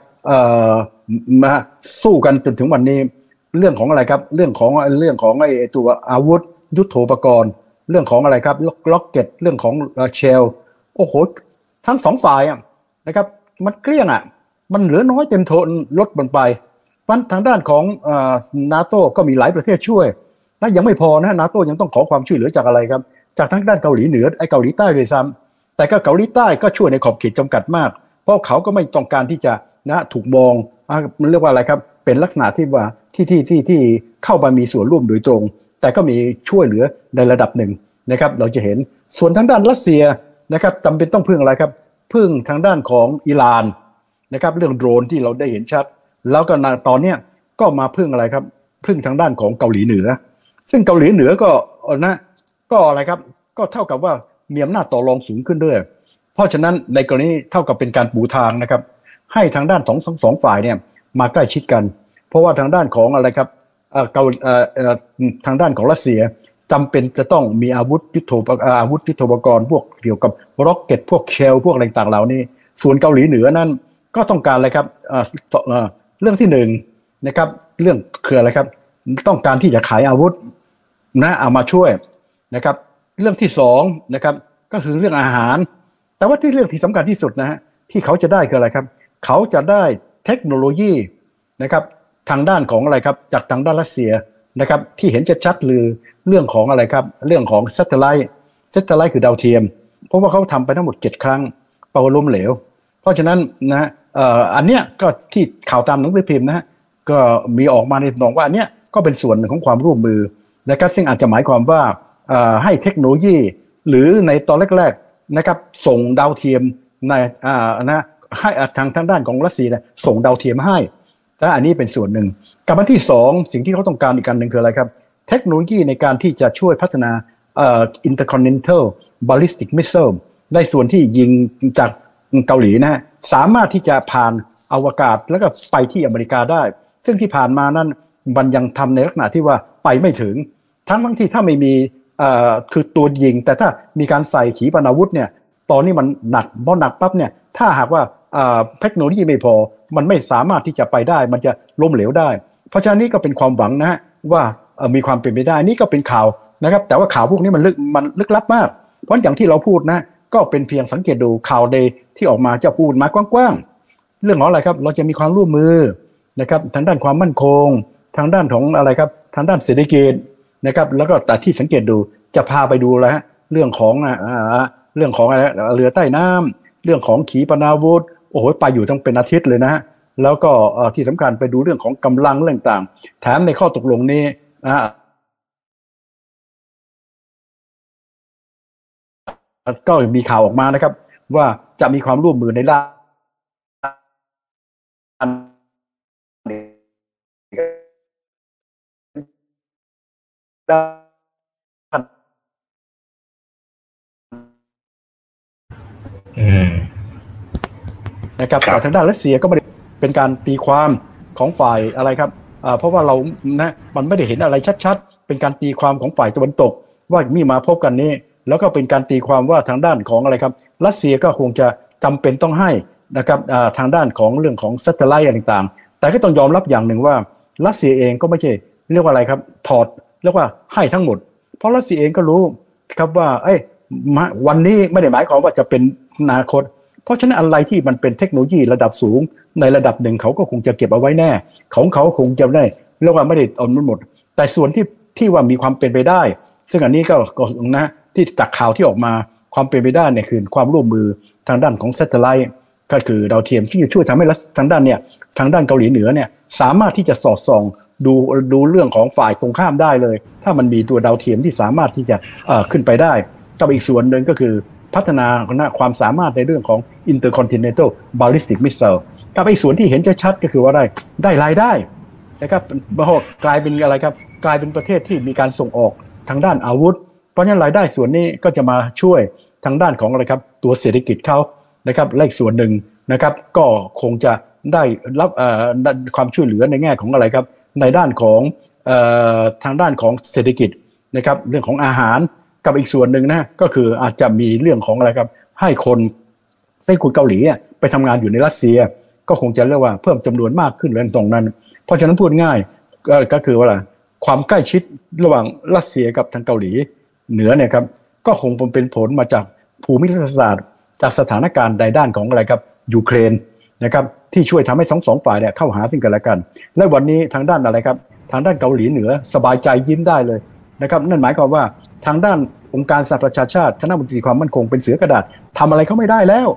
มาสู้กันจนถึงวันนี้ เรื่องของอะไรครับ เรื่องของเรื่องของไอ้ตัวอาวุธ ยุทโธปกรณ์ เรื่องของอะไรครับ rocket เรื่องของ shell โอ้โหทั้งสองฝ่ายอะนะครับ มันเกลี้ยงอะ มันเหลือน้อยเต็มทนลดมันไปมันทางด้านของนาโต้ก็มีหลายประเทศช่วยและยังไม่พอนะนาโต้ยังต้องขอความช่วยเหลือจากอะไรครับ จากทางด้านเกาหลีเหนือไอ้เกาหลีใต้ด้วยซ้ำแต่ก็เกาหลีใต้ก็ช่วยในขอบเขตจำกัดมาก เพราะเขาก็ไม่ต้องการที่จะนะถูกมองมันเรียกว่าอะไรครับ เป็นลักษณะที่ว่าที่ที่ที่ที่เข้ามามีส่วนร่วมโดยตรง แต่ก็มีช่วยเหลือในระดับหนึ่งนะครับเราจะเห็นส่วนทางด้านรัสเซียนะครับจำเป็นต้องพึ่งอะไรครับ พึ่งทางด้านของอิหร่านนะครับเรื่องโดรนที่เราได้เห็นชัด แล้วก็ตอนเนี้ยก็มาพึ่งอะไรครับ พึ่งทางด้านของเกาหลีเหนือ ซึ่งเกาหลีเหนือก็นะ ก็อะไรครับ ก็เท่ากับว่ามีอำนาจต่อรองสูงขึ้นด้วย เพราะฉะนั้นในกรณีเท่ากับเป็นการปูทางนะครับ ให้ทางด้านสองสองฝ่ายเนี่ยมาใกล้ชิดกัน เพราะว่าทางด้านของอะไรครับเกาทางด้านของรัสเซียจำเป็นจะต้องมีอาวุธยุทโธปอาวุธยุทโธปกรณ์พวกเกี่ยวกับร็อกเก็ตพวกเชลพวกอะไรต่างเหล่านี้ ส่วนเกาหลีเหนือนั้นก็ต้องการอะไรครับเอ่อสเอ่อเรื่องที่หนึ่งนะครับเรื่องคืออะไรครับ ต้องการที่จะขายอาวุธนะเอามาช่วย นะครับ เรื่องที่สองนะครับก็คือเรื่องอาหาร แต่ว่าที่เรื่องที่สำคัญที่สุดนะฮะที่เขาจะได้คืออะไรครับ เขาจะได้เทคโนโลยีนะครับทางด้านของอะไรครับจากทางด้านรัสเซียนะครับที่เห็นจะชัดๆคือเรื่องของอะไรครับเรื่องของ s a t เท l i t e เ a t เท l i t e คือดาวเทียม เพราะว่าเขาทำไปทั้งหมด 7 ครั้งเป่าล้มเหลว เพราะฉะนั้นนะเอ่ออันเนี้ยก็ที่ข่าวตามหนังสือพิมพ์นะฮะก็มีออกมาในตองว่าอันเนี้ยก็เป็นส่วนหนึ่งของความร่วมมือนะครับซึ่งอาจจะหมายความว่า ให้เทคโนโลยี หรือในตอนแรกๆนะครับส่งดาวเทียมในนะให้ทางทางด้านของรัสเซียนี่ยส่งดาวเทียมให้แต่อันนี้เป็นส่วนหนึ่งกับอันที่สองสิ่งที่เขาต้องการอีกการหนึ่งคืออะไรครับ เทคโนโลยีในการที่จะช่วยพัฒนาเอ่อ intercontinental ballistic missile ในส่วนที่ยิงจากเกาหลีนะฮะสามารถที่จะผ่านอวกาศแล้วก็ไปที่อเมริกาได้ ซึ่งที่ผ่านมานั้นมันยังทำในลักษณะที่ว่าไปไม่ถึง ทั้งทั้งที่ถ้าไม่มี คือตัวยิง แต่ถ้ามีการใส่ขีปนาวุธเนี่ยตอนนี้มันหนักพอหนักปั๊บเนี่ยถ้าหากว่าเทคโนโลยีไม่พอ มันไม่สามารถที่จะไปได้ มันจะล้มเหลวได้ เพราะฉะนั้นนี่ก็เป็นความหวังนะฮะว่ามีความเป็นไปได้นี่ก็เป็นข่าวนะครับ แต่ว่าข่าวพวกนี้มันลึกมันลึกลับมาก เพราะอย่างที่เราพูดนะก็เป็นเพียงสังเกตดูข่าวเดย์ที่ออกมาจะพูดมากว้างๆเรื่องของอะไรครับเราจะมีความร่วมมือนะครับทางด้านความมั่นคง ทางด้านของอะไรครับทางด้านเศรษฐกิจ นะครับ แล้วก็แต่ที่สังเกตดูจะพาไปดูแล้วเรื่องของอ่าเรื่องของอะไรเรือใต้น้ำเรื่องของขีปนาวุธโอ้โหไปอยู่ตั้งเป็นอาทิตย์เลยนะฮะแล้วก็ที่สำคัญไปดูเรื่องของกำลังเรื่องต่างแถมในข้อตกลงนี้นะก็มีข่าวออกมานะครับ ว่าจะมีความร่วมมือในด้าน ด้านอืมนะครับครับแต่ทางด้านรัสเซียก็ไม่ได้เป็นการตีความของฝ่ายอะไรครับอ่าเพราะว่าเรานะมันไม่ได้เห็นอะไรชัดๆ เป็นการตีความของฝ่ายตะวันตก ว่ามีมาพบกันนี้แล้วก็เป็นการตีความว่าทางด้านของอะไรครับ รัสเซียก็คงจะจำเป็นต้องให้นะครับอ่าทางด้านของเรื่องของ satellite อะไรต่างๆ แต่ก็ต้องยอมรับอย่างหนึ่งว่ารัสเซียเองก็ไม่ใช่เรียกว่าอะไรครับ ถอด เรียกว่าให้ทั้งหมด เพราะรัสเซียเองก็รู้ครับว่า เอ้ยวันนี้ไม่ได้หมายความว่าจะเป็นอนาคต เพราะฉะนั้นอะไรที่มันเป็นเทคโนโลยีระดับสูง ในระดับหนึ่งเขาก็คงจะเก็บเอาไว้แน่ ของเขาคงจะได้เรียกว่าไม่ได้เอามันหมด แต่ส่วนที่ที่ว่ามีความเป็นไปได้ ซึ่งอันนี้ก็ก็นะที่จากข่าวที่ออกมาความเป็นไปได้เนี่ยคือความร่วมมือทางด้านของ s a t เท l i t e ก็คือดาวเทียมที่จะช่วยทำให้รัฐทางด้านเนี่ย ทางด้านเกาหลีเหนือเนี่ยสามารถที่จะสอดส่องดูดูเรื่องของฝ่ายตรงข้ามได้เลย ถ้ามันมีตัวดาวเทียมที่สามารถที่จะขึ้นไปได้กับอีกส่วนหนึ่งก็คือพัฒนาความสามารถในเรื่องของ intercontinental ballistic missile กับอีกส่วนที่เห็นชัดๆก็คือว่าได้ได้รายได้นะครับบฮกลายเป็นอะไรครับ กลายเป็นประเทศที่มีการส่งออกทางด้านอาวุธ เพราะฉะนั้นรายได้ส่วนนี้ก็จะมาช่วยทางด้านของอะไรครับ ตัวเศรษฐกิจเขานะครับและอีกส่วนหนึ่งนะครับ ก็คงจะ ได้รับความช่วยเหลือในแง่ของอะไรครับ ในด้านของอทางด้านของเศรษฐกิจนะครับเรื่องของอาหารกับอีกส่วนหนึ่งนะก็คืออาจจะมีเรื่องของอะไรครับ ให้คนให้คนเกาหลีไปทำงานอยู่ในรัสเซีย ก็คงจะเรียกว่าเพิ่มจำนวนมากขึ้นเลยตรงนั้น เพราะฉะนั้นพูดง่ายก็คือว่าความใกล้ชิดระหว่างรัสเซียกับทางเกาหลีเหนือเนี่ยครับก็คงเป็นผลมาจากภูมิรัฐศาสตร์ จากสถานการณ์ใดด้านของอะไรครับยูเครน นะครับที่ช่วยทำให้สองสองฝ่ายเนี่ยเข้าหาซึ่งกันและกัน และวันนี้ทางด้านอะไรครับ ทางด้านเกาหลีเหนือสบายใจยิ้มได้เลยนะครับนั่นหมายความว่าทางด้านองค์การสหประชาชาติคณะมนตรีความมั่นคงเป็นเสือกระดาษทำอะไรเขาไม่ได้แล้ว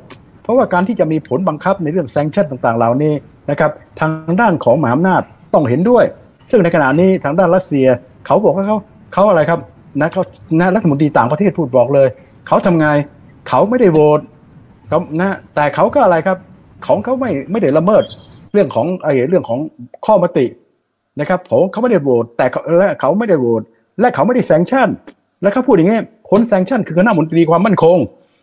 เพราะว่าการที่จะมีผลบังคับในเรื่องแซงชั่นต่างๆเหล่านี้นะครับทางด้านของมหาอำนาจต้องเห็นด้วย ซึ่งในขณะนี้ทางด้านรัสเซียเขาบอกว่าเขาเขาอะไรครับนะเขานะรัฐมนตรีต่างประเทศพูดบอกเลย เขาทำไงเขาไม่ได้โหวตเขานะแต่เขาก็อะไรครับ ของเขาไม่ไม่ได้ละเมิดเรื่องของไอ้เรื่องของข้อมตินะครับผมเขาไม่ได้โหวตแต่เขาและเขาไม่ได้โหวตและเขาไม่ได้แซงชั่น และเขาพูดอย่างนี้คนแซงชั่นคือคณะมนตรีความมั่นคง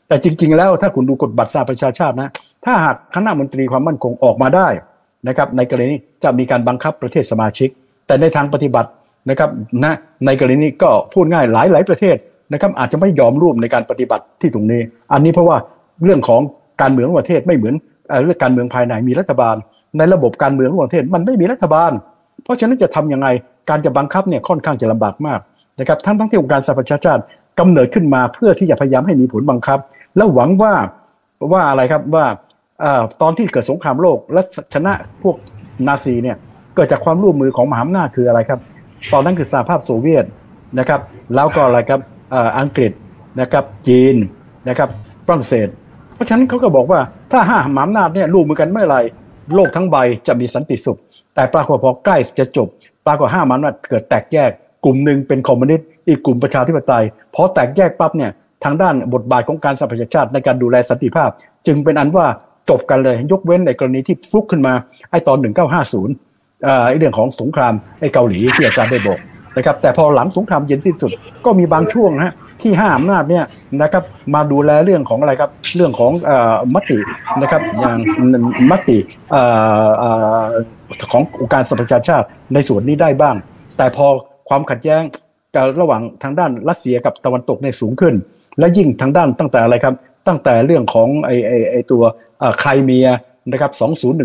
แต่จริง ๆ แล้วถ้าคุณดูกฎบัตรสหประชาชาตินะ ถ้าหากคณะมนตรีความมั่นคงออกมาได้นะครับ ในกรณีนี้จะมีการบังคับประเทศสมาชิก แต่ในทางปฏิบัตินะครับนะในกรณีนี้ก็พูดง่ายหลายหลายประเทศนะครับอาจจะไม่ยอมร่วมในการปฏิบัติที่ตรงนี้ อันนี้เพราะว่าเรื่องของการเมืองประเทศไม่เหมือน เรื่องการเมืองภายในมีรัฐบาล ในระบบการเมืองของประเทศมันไม่มีรัฐบาล เพราะฉะนั้นจะทำยังไงการจะบังคับเนี่ยค่อนข้างจะลำบากมากนะครับทั้งทั้งที่องค์การสหประชาชาติกำเนิดขึ้นมาเพื่อที่จะพยายามให้มีผลบังคับ แล้วหวังว่าว่าอะไรครับว่าตอนที่เกิดสงครามโลกและชนะพวกนาซีเนี่ยเกิดจากความร่วมมือของมหาอำนาจคืออะไรครับ ตอนนั้นคือสหภาพโซเวียตนะครับ แล้วก็อะไรครับอังกฤษนะครับจีนนะครับฝรั่งเศส ราะฉะนั้นเขาก็บอกว่าถ้าห้าหมาอำนาจเนี่ยร่วมมือกันเมื่อไรโลกทั้งใบจะมีสันติสุข แต่ปรากฏพอใกล้จะจบ ปรากฏห้าหมันว่าเกิดแตกแยก กลุ่มหนึ่งเป็นคอมมิวนิสต์อีกกลุ่มประชาธิปไตยพอแตกแยกปั๊บเนี่ยทางด้านบทบาทของการสหประชาชาติในการดูแลสันติภาพ จึงเป็นอันว่าจบกันเลยยกเว้นในกรณีที่ฟุกขึ้นมาไอ้ตอน 1950ไอ้เรื่องของสงครามไอ้เกาหลีที่อาจารย์ได้บอกนะครับแต่พอหลังสงครามเย็นสิ้นสุดก็มีบางช่วงนะ ที่ห้าอำนาจเนี่ยนะครับมาดูแลเรื่องของอะไรครับเรื่องของมตินะครับอย่างมติขององค์การสหประชาชาติในส่วนนี้ได้บ้าง แต่พอความขัดแย้งระหว่างทางด้านรัสเซียกับตะวันตกในสูงขึ้น และยิ่งทางด้านตั้งแต่อะไรครับ ตั้งแต่เรื่องของไอไอไอตัวไครเมียนะครับ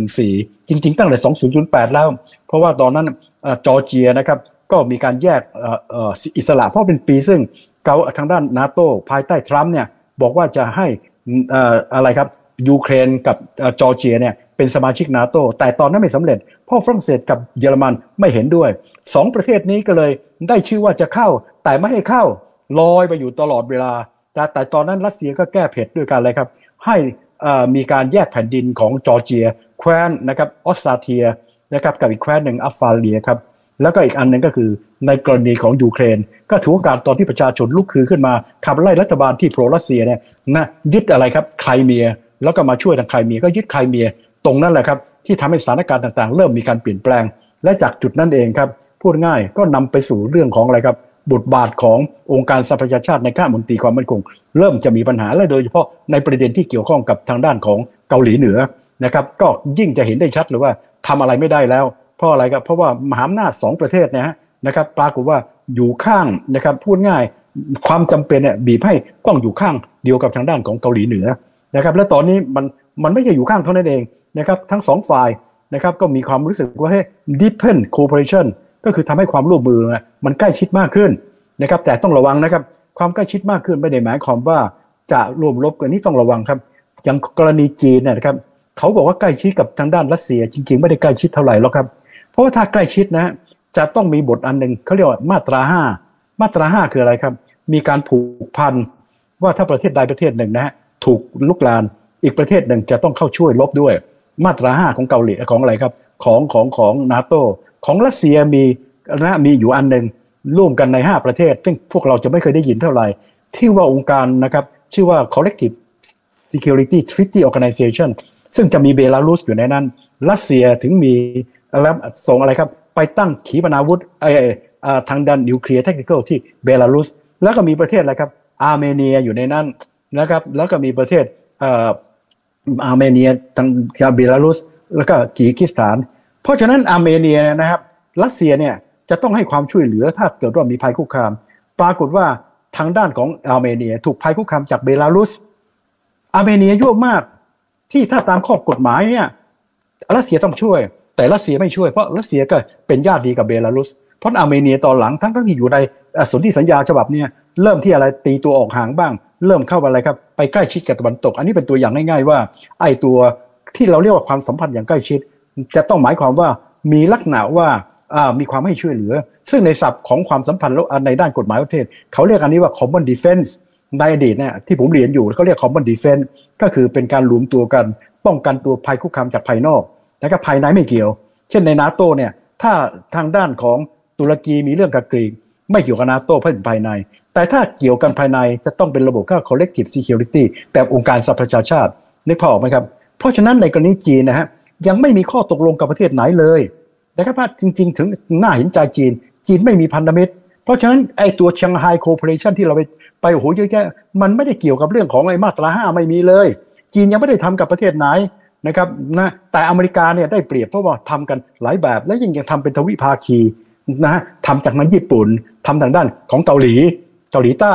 2014 จริง ๆ ตั้งแต่ 2008 แล้ว เพราะว่าตอนนั้นจอร์เจียนะครับก็มีการแยกอิสระเพราะเป็นปีซึ่ง เกาทางด้านนาโตภายใต้ทรัมป์เนี่ยบอกว่าจะให้อะไรครับยูเครนกับจอร์เจียเนี่ยเป็นสมาชิกนาโตแต่ตอนนั้นไม่สำเร็จ เพราะฝรั่งเศสกับเยอรมันไม่เห็นด้วยสองประเทศนี้ก็เลยได้ชื่อว่าจะเข้า แต่ไม่ให้เข้าลอยไปอยู่ตลอดเวลา แต่แต่ตอนนั้นรัสเซียก็แก้เผ็ดด้วยกันเลยครับ ให้มีการแยกแผ่นดินของจอร์เจีย แคว้นนะครับออสซีเทียนะครับกับอีกแคว้นหนึ่งอับคาเซียครับแล้วก็อีกอันหนึ่งก็คือ ในกรณีของยูเครน ก็ถือโอกาสตอนที่ประชาชนลุกคือขึ้นมาขับไล่รัฐบาลที่ pro รัสเซียเนี่ยนะยึดอะไรครับไครเมีย แล้วก็มาช่วยทางไครเมียก็ยึดไครเมีย ตรงนั้นแหละครับที่ทำให้สถานการณ์ต่างๆ เริ่มมีการเปลี่ยนแปลง และจากจุดนั้นเองครับพูดง่ายก็นำไปสู่เรื่องของอะไรครับบทบาทขององค์การสหประชาชาติในข้ามนตรีความมั่นคง เริ่มจะมีปัญหาและโดยเฉพาะในประเด็นที่เกี่ยวข้องกับทางด้านของเกาหลีเหนือนะครับก็ยิ่งจะเห็นได้ชัดเลยว่าทำอะไรไม่ได้แล้ว เพราะอะไรครับเพราะว่ามหาอำนาจสองประเทศนะฮะ นะครับปรากฏว่าอยู่ข้างนะครับพูดง่ายความจำเป็นเนี่ยบีบให้ต้องอยู่ข้างเดียวกับทางด้านของเกาหลีเหนือนะครับและตอนนี้มันมันไม่ใช่อยู่ข้างเท่านั้นเองนะครับทั้งสองฝ่ายนะครับก็มีความรู้สึกว่าให้ deepen cooperation ก็คือทำให้ความร่วมมือมันใกล้ชิดมากขึ้นนะครับแต่ต้องระวังนะครับความใกล้ชิดมากขึ้นไม่ได้หมายความว่าจะรวมลบกันนี้ต้องระวังครับ อย่างกรณีจีนนะครับเขาบอกว่าใกล้ชิดกับทางด้านรัสเซียจริง ๆ ไม่ได้ใกล้ชิดเท่าไหร่หรอกครับ เพราะว่าถ้าใกล้ชิดนะ จะต้องมีบทอันหนึ่งเขาเรียกว่ามาตราห้ามาตราห้าคืออะไรครับ มีการผูกพันว่าถ้าประเทศใดประเทศหนึ่งนะฮะถูกลุกลานอีกประเทศหนึ่งจะต้องเข้าช่วยลบด้วย มาตราห้าของเกาหลีของอะไรครับ ของของของนาโตของรัสเซียมีนะมีอยู่อันหนึ่งร่วมกันใน 5 ประเทศ ซึ่งพวกเราจะไม่เคยได้ยินเท่าไหร่ ที่ว่าองค์การนะครับ ชื่อว่า collective security treaty organization ซึ่งจะมีเบลารุสอยู่ในนั้น รัสเซียถึงมีแล้วส่งอะไรครับ ไปตั้งขีปนาวุธไอทางด้านนิวเคลียร์เทคนิคที่เบลารุส แล้วก็มีประเทศอะไรครับ อาร์เมเนียอยู่ในนั้นนะครับ แล้วก็มีประเทศอาร์เมเนียทางเบลารุส แล้วก็กีกิสถาน เพราะฉะนั้นอาร์เมเนียนะครับรัสเซียเนี่ยจะต้องให้ความช่วยเหลือถ้าเกิดว่ามีภัยคุกคาม ปรากฏว่าทางด้านของอาร์เมเนีย ถูกภัยคุกคามจากเบลารุส อาร์เมเนียยั่วมากที่ถ้าตามข้อกฎหมายเนี่ยรัสเซียต้องช่วย แต่รัสเซียไม่ช่วยเพราะรัสเซียก็เป็นญาติดีกับเบลารุสเพราะอาร์เมเนียตอนหลังทั้งทั้งที่อยู่ในสนธิสัญญาฉบับเนี่ยเริ่มที่อะไรตีตัวออกห่างบ้าง เริ่มเข้าอะไรครับไปใกล้ชิดกับตะวันตก อันนี้เป็นตัวอย่างง่าย ๆ ว่าไอ้ตัวที่เราเรียกว่าความสัมพันธ์อย่างใกล้ชิด จะต้องหมายความว่ามีลักษณะว่ามีความให้ช่วยเหลือ ซึ่งในศัพท์ของความสัมพันธ์ในด้านกฎหมายประเทศ เขาเรียกอันนี้ว่า common defense ในอดีตเนี่ยที่ผมเรียนอยู่เขาเรียก common defense ก็คือเป็นการรวมตัวกัน ป้องกันตัวภัยคุกคามจากภายนอก แต่ก็ภายในไม่เกี่ยว เช่นในนาโตเนี่ยถ้าทางด้านของตุรกีมีเรื่องกับกรีกไม่เกี่ยวกับนาโตเพราะเป็นภายใน แต่ถ้าเกี่ยวกันภายในจะต้องเป็นระบบก็ collective security แบบองค์การสหประชาชาตินึกพออกไหมครับ เพราะฉะนั้นในกรณีจีนนะฮะยังไม่มีข้อตกลงกับประเทศไหนเลยนะครับว่าจริง ๆ ถึงหน่าเห็นใจจีน จีนไม่มีพันธมิตร เพราะฉะนั้นไอ้ตัวเชียงไฮโคเปอเรชันที่เราไปไปโอ้โหเยอะแยะมันไม่ได้เกี่ยวกับเรื่องของไอ้มาตราห้าไม่มีเลย จีนยังไม่ได้ทำกับประเทศไหน นะครับนะแต่อเมริกาเนี่ยได้เปรียบเพราะว่าทำกันหลายแบบ และยังยังทำเป็นทวิภาคีนะฮะทำจากนั้นญี่ปุ่นทำทางด้านของเกาหลีเกาหลีใต้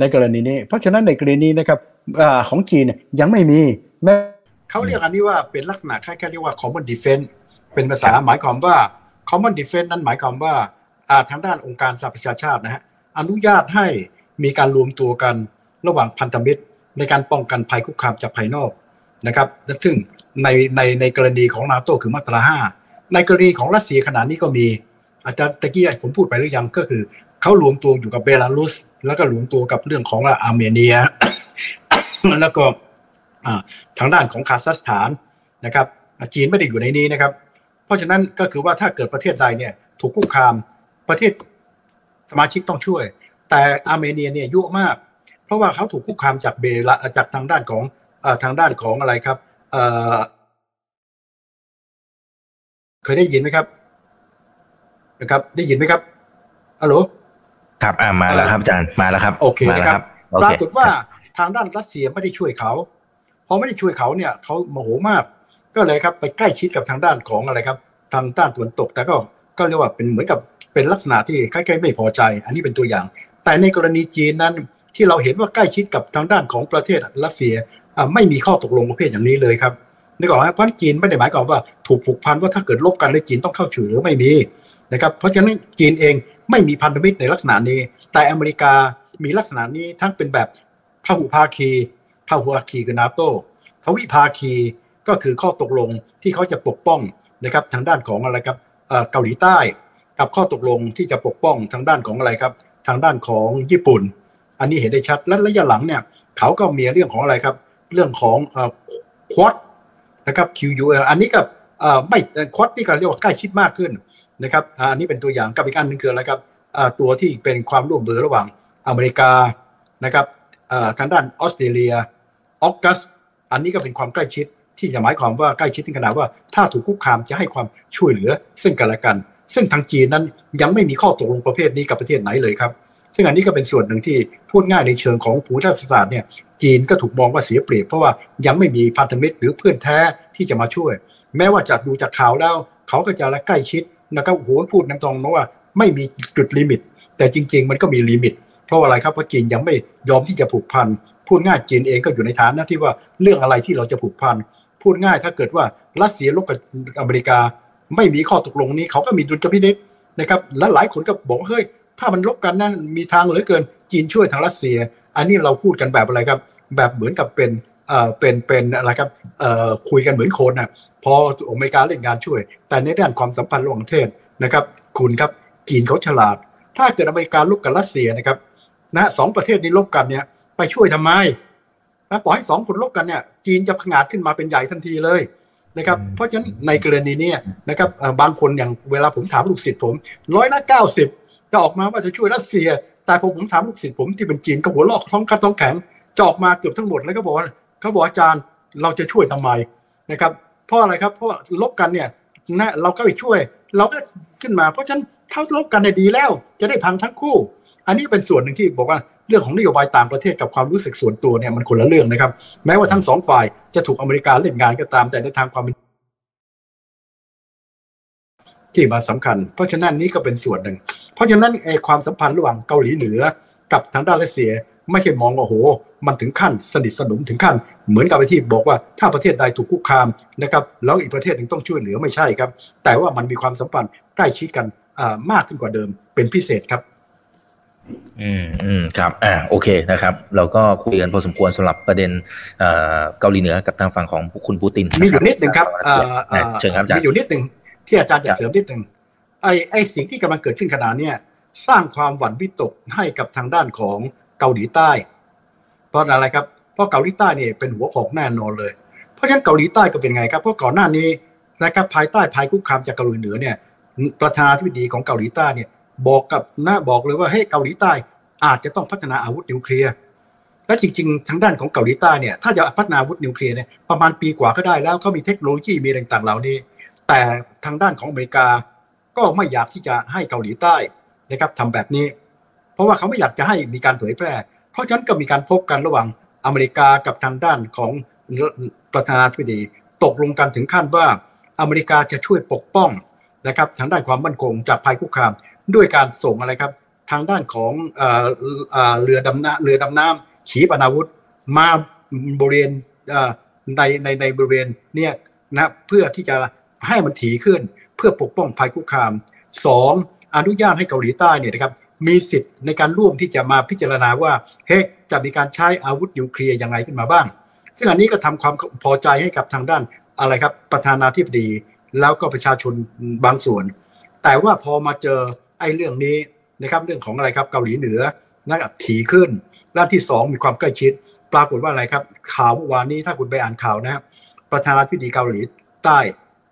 ในกรณีนี้ เพราะฉะนั้นในกรณีนี้นะครับอของจีนยังไม่มีแม้เขาเรียกอันนี้ว่าเป็นลักษณะคล้ายๆเรียกว่า common defense เป็นภาษาหมายความว่า common defense นั้นหมายความว่าทางด้านองค์การสหประชาชาตินะฮะอนุญาตให้มีการรวมตัวกันระหว่างพันธมิตร ในการป้องกันภัยคุกคามจากภายนอกนะครับ ซึ่ง ในในในกรณีของนาโตคือมาตราห้าในกรณีของรัสเซียขณะนี้ก็มีอาจารย์ตะกี้ผมพูดไปหรือยังก็คือเขารวมตัวอยู่กับเบลารุส แล้วก็รวมตัวกับเรื่องของอาร์เมเนีย แล้วก็ทางด้านของคาซัคสถานนะครับจีนไม่ได้อยู่ในนี้นะครับ เพราะฉะนั้นก็คือว่าถ้าเกิดประเทศใดเนี่ยถูกคุกคามประเทศสมาชิกต้องช่วย แต่อาร์เมเนียเนี่ยยุ่มาก เพราะว่าเขาถูกคุกคามจากเบลาจากทางด้านของอทางด้านของอะไรครับ เอ่อเคยได้ยินไหมครับนะครับ ได้ยินไหมครับฮัลโหลครับอ่ามาแล้วครับอาจารย์มาแล้วครับ โอเคมาแล้วนะครับโอปเครากฏว่าทางด้านรัสเซียไม่ได้ช่วยเขาพอไม่ได้ช่วยเขาเนี่ยเขาโมโหมาก ก็เลยครับไปใกล้ชิดกับทางด้านของอะไรครับ ทางด้านตะวันตก แต่ก็ก็เรียกว่าเป็นเหมือนกับเป็นลักษณะที่ใกล้ๆไม่พอใจ อันนี้เป็นตัวอย่าง แต่ในกรณีจีนนั้นที่เราเห็นว่าใกล้ชิดกับทางด้านของประเทศรัสเซียอ่า ไม่มีข้อตกลงประเภทอย่างนี้เลยครับนึกออกไหมเพราะจีนไม่ได้หมายความว่าถูกผูกพันว่าถ้าเกิดลบกันแล้วจีนต้องเข้าช่วยหรือไม่มีนะครับเพราะฉะนั้นจีนเองไม่มีพันธมิตรในลักษณะนี้ แต่อเมริกามีลักษณะนี้ทั้งเป็นแบบพหุภาคีพหุภาคีคือนาโตทวิภาคีก็คือข้อตกลงที่เขาจะปกป้องนะครับทางด้านของอะไรครับเอ่อเกาหลีใต้ กับข้อตกลงที่จะปกป้องทางด้านของอะไรครับ ทางด้านของญี่ปุ่น อันนี้เห็นได้ชัดและระยะหลังเนี่ยเขาก็มีเรื่องของอะไรครับ เรื่องของควอดนะครับ QUL อันนี้ก็เอ่อไม่ควอดนี่ก็เรียกว่าใกล้ชิดมากขึ้นนะครับอันนี้เป็นตัวอย่างกับอีกอันหนึงคืออะไรครับตัวที่เป็นความร่วมมือระหว่างอเมริกานะครับทางด้านออสเตรเลียออกัสอันนี้ก็เป็นความใกล้ชิดที่จะหมายความว่าใกล้ชิดถึงขนาดว่าถ้าถูกคุกคามจะให้ความช่วยเหลือซึ่งกันและกัน ซึ่งทางจีนนั้นยังไม่มีข้อตกลงประเภทนี้กับประเทศไหนเลยครับ ซึ่งอันนี้ก็เป็นส่วนหนึ่งที่พูดง่ายในเชิงของภูมิรัฐศาสตร์เนี่ย จีนก็ถูกมองว่าเสียเปรียบเพราะว่ายังไม่มีพันธมิตรหรือเพื่อนแท้ที่จะมาช่วย แม้ว่าจะดูจากข่าวแล้ว เขาก็จะละใกล้ชิดนะครับโอ้โหพูดน้ำตรงนะว่าไม่มีจุด limit แต่จริง ๆ มันก็มี limit เพราะอะไรครับเพราะจีนยังไม่ยอมที่จะผูกพันพูดง่ายจีนเองก็อยู่ในฐานะที่ว่าเรื่องอะไรที่เราจะผูกพันพูดง่ายถ้าเกิดว่ารัสเซียรบกับอเมริกา ไม่มีข้อตกลงนี้เขาก็มีดุลพินิจนะครับและหลายคนก็บอกเฮ้ยถ้ามันรบกันนะมีทางเหลือเกินจีนช่วยทางรัสเซีย อันนี้เราพูดกันแบบอะไรครับ แบบเหมือนกับเป็นเอ่อเป็นเป็นอะไรครับเอ่อคุยกันเหมือนคนนะพออเมริกาเล่นงานช่วย แต่ในด้านความสัมพันธ์ระหว่างประเทศนะครับคุณครับจีนเขาฉลาด ถ้าเกิดอเมริกาลบกับรัสเซียนะครับนะสองประเทศนี้ลบกันเนี่ยไปช่วยทำไมนะปล่อยให้สองคนลบกันเนี่ยจีนจะผงาดขึ้นมาเป็นใหญ่ทันทีเลยนะครับเพราะฉะนั้นในกรณีเนี้นะครับเอ่อบางคนอย่างเวลาผมถามลูกศิษย์ผมร้อยละเก้าสิบจะออกมาว่าจะช่วยรัสเซีย แต่พอผมถามลูกศิษย์ผมที่เป็นจีนก็หัวลอกท้องคัดท้องแข็ง จะออกมาเกือบทั้งหมดแล้วก็บอกว่าเขาบอกอาจารย์เราจะช่วยทำไมนะครับ เพราะอะไรครับเพราะลบกันเนี่ยนะเราก็ไปช่วย เราก็ขึ้นมาเพราะฉะนั้นเขาลบกันในยดีแล้ว จะได้พังทั้งคู่ อันนี้เป็นส่วนหนึ่งที่บอกว่าเรื่องของนโยบายต่างประเทศกับความรู้สึกส่วนตัวเนี่ยมันคนละเรื่องนะครับ แม้ว่าทั้งสองฝ่ายจะถูกอเมริกาเล่นงานก็ตามแต่ในทางความเป็นที่มาสำคัญ เพราะฉะนั้นนี่ก็เป็นส่วนหนึ่ง เพราะฉะนั้นไอ้ความสัมพันธ์ระหว่างเกาหลีเหนือกับทางด้านรัสเซีย ไม่ใช่มองว่าโอ้โห มันถึงขั้นสนิทสนมถึงขั้น เหมือนกับที่บอกว่าถ้าประเทศใดถูกคุกคามนะครับแล้วอีกประเทศหนึ่งต้องช่วยเหลือไม่ใช่ครับ แต่ว่ามันมีความสัมพันธ์ใกล้ชิดกันอ่ามากขึ้นกว่าเดิมเป็นพิเศษครับ อืมอืมครับอ่าโอเคนะครับ เราก็คุยกันพอสมควรสำหรับประเด็นเอ่อเกาหลีเหนือกับทางฝั่งของคุณปูติน มีอยู่นิดหนึ่งครับอ่าอ่าอ่าเชิญครับอาจารมีย์อยู่นิดหนึ่งที่อาจารย์คจะรับเสริมนิดหนึ่งไอ้ไอ้สิ่งที่กำลังเกิดขึ้นขณะเนี้ยสร้างความหวั่นวิตกให้กับทางด้านของเกาหลีใต้ เพราะอะไรครับเพราะเกาหลีใต้เนี่ยเป็นหัวของแน่นอนเลย เพราะฉะนั้นเกาหลีใต้ก็เป็นไงครับเพราะก่อนหน้านี้นะครับภายใต้ภัยคุกคามจากเกาหลีเหนือเนี่ยประธานาธิบดีของเกาหลีใต้เนี่ยบอกกับหน้าบอกเลยว่าเฮ้ยเกาหลีใต้อาจจะต้องพัฒนาอาวุธนิวเคลียร์และจริงๆ ทางด้านของเกาหลีใต้เนี่ยถ้าจะพัฒนาอาวุธนิวเคลียร์เนี่ยประมาณปีกว่าก็ได้แล้วเขามีเทคโนโลยีมีต่างๆเหล่านี้ แต่ทางด้านของอเมริกาก็ไม่อยากที่จะให้เกาหลีใต้นะครับทำแบบนี้ เพราะว่าเขาไม่อยากจะให้มีการเผยแพร่ เพราะฉะนั้นก็มีการพบกันระหว่างอเมริกากับทางด้านของประธานาธิบดี ตกลงกันถึงขั้นว่าอเมริกาจะช่วยปกป้องนะครับทางด้านความมั่นคงจากภัยคุกคาม ด้วยการส่งอะไรครับ ทางด้านของเรือดำน้ำเรือดำน้ำขีปนาวุธ มาบริเวณในในในบริเวณเนี่ยนะเพื่อที่จะให้มันถี่ขึ้นเพื่อปกป้องภัยคุกคามสองอนุญาตให้เกาหลีใต้เนี่ยนะครับ มีสิทธิ์ในการร่วมที่จะมาพิจารณาว่าเฮ้จะมีการใช้อาวุธนิวเคลียร์ยังไงขึ้นมาบ้าง ซึ่งอันนี้ก็ทำความพอใจให้กับทางด้านอะไรครับประธานาธิบดี แล้วก็ประชาชนบางส่วน แต่ว่าพอมาเจอไอ้เรื่องนี้นะครับเรื่องของอะไรครับเกาหลีเหนือนะครับถี่ขึ้นด้านที่สองมีความใกล้ชิด ปรากฏว่าอะไรครับ ข่าวเมื่อวานนี้ถ้าคุณไปอ่านข่าวนะครับประธานาธิบดีเกาหลีใต้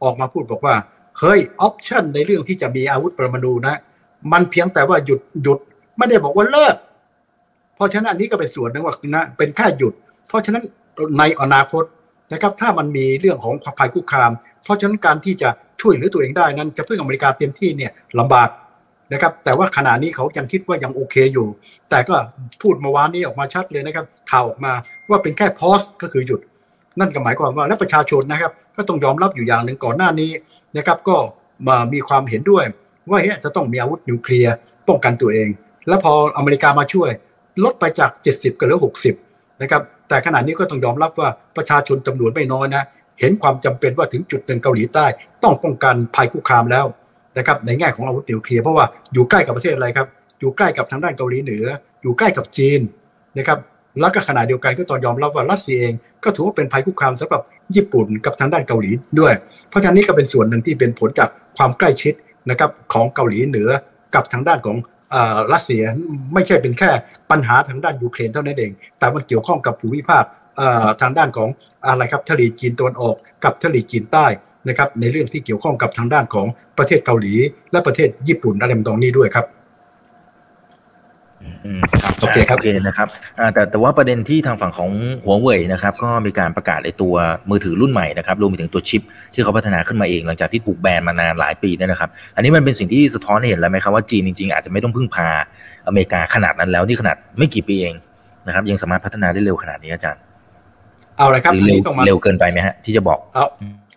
ออกมาพูดบอกว่าเฮ้ยออปชันในเรื่องที่จะมีอาวุธปรมาณูนะ มันเพียงแต่ว่าหยุดหยุด ไม่ได้บอกว่าเลิก เพราะฉะนั้นอันนี้ก็เป็นส่วนหนึ่งว่านะเป็นแค่หยุด เพราะฉะนั้นในอนาคตนะครับ ถ้ามันมีเรื่องของภัยคุกคาม เพราะฉะนั้นการที่จะช่วยเหลือตัวเองได้นั้น จะพึ่งอเมริกาเต็มที่เนี่ยลำบากนะครับ แต่ว่าขณะนี้เขายังคิดว่ายังโอเคอยู่ แต่ก็พูดเมื่อวานนี้ออกมาชัดเลยนะครับข่าวออกมาว่าเป็นแค่พอสก็คือหยุด นั่นก็หมายความว่าและประชาชนนะครับ ก็ต้องยอมรับอยู่อย่างหนึ่งก่อนหน้านี้นะครับ ก็มามีความเห็นด้วย ว่าเฮ้ยจะต้องมีอาวุธนิวเคลียร์ป้องกันตัวเอง แล้วพออเมริกามาช่วย ลดไปจาก 70ก็เหลือ 60นะครับแต่ขณะนี้ก็ต้องยอมรับว่าประชาชนจำนวนไม่น้อยนะเห็นความจำเป็นว่าถึงจุดหนึ่งเกาหลีใต้ ต้องป้องกันภัยคุกคามแล้วนะครับในแง่ของอาวุธนิวเคลียร์เพราะว่าอยู่ใกล้กับประเทศอะไรครับอยู่ใกล้กับทางด้านเกาหลีเหนือ อยู่ใกล้กับจีนนะครับแล้วก็ขณะเดียวกันก็ต้องยอมรับว่ารัสเซียเองก็ถือว่าเป็นภัยคุกคามสำหรับญี่ปุ่นกับทางด้านเกาหลีด้วย เพราะฉะนั้นนี่ก็เป็นส่วนหนึ่งที่เป็นผลจากความใกล้ชิด นะครับของเกาหลีเหนือกับทางด้านของรัสเซียไม่ใช่เป็นแค่ปัญหาทางด้านยูเครนเท่านั้นเอง แต่มันเกี่ยวข้องกับภูมิภาคทางด้านของอะไรครับทะเลจีนตะวันออกกับทะเลจีนใต้นะครับในเรื่องที่เกี่ยวข้องกับทางด้านของประเทศเกาหลี และประเทศญี่ปุ่นอะไรตรงนี้ด้วยครับ โอเคครับโอเคนะครับแต่แต่ว่าประเด็นที่ทางฝั่งของหัวเว่ยนะครับก็มีการประกาศไอ้ตัวมือถือรุ่นใหม่นะครับรวมไปถึงตัวชิป ที่เขาพัฒนาขึ้นมาเองหลังจากที่ถูกแบนมานานหลายปีนี่นะครับ อันนี้มันเป็นสิ่งที่สะท้อนเห็นแล้วไหมครับว่าจีนจริงๆ อาจจะไม่ต้องพึ่งพาอเมริกาขนาดนั้นแล้วที่ขนาดไม่กี่ปีเองนะครับยังสามารถพัฒนาได้เร็วขนาดนี้อาจารย์ เอาเลยครับเร็วเร็วเกินไปไหมฮะที่จะบอกเอา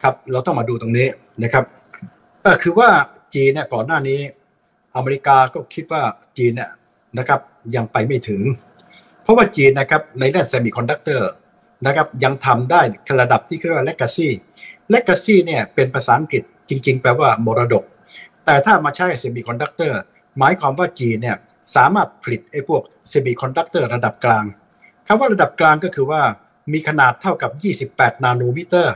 ครับ เราต้องมาดูตรงนี้นะครับก็คือว่าจีนเนี่ยก่อนหน้านี้อเมริกาก็คิดว่าจีนเนี่ย นะครับยังไปไม่ถึง เพราะว่าจีนนะครับในด้านเซมิคอนดักเตอร์นะครับยังทำได้ระดับที่เรียกว่า legacy legacy เนี่ยเป็นภาษาอังกฤษจริง ๆ แปลว่ามรดก แต่ถ้ามาใช้เซมิคอนดักเตอร์หมายความว่าจีนเนี่ยสามารถผลิตไอ้พวกเซมิคอนดักเตอร์ระดับกลางคำว่าระดับกลางก็คือว่ามีขนาดเท่ากับ 28 nanometer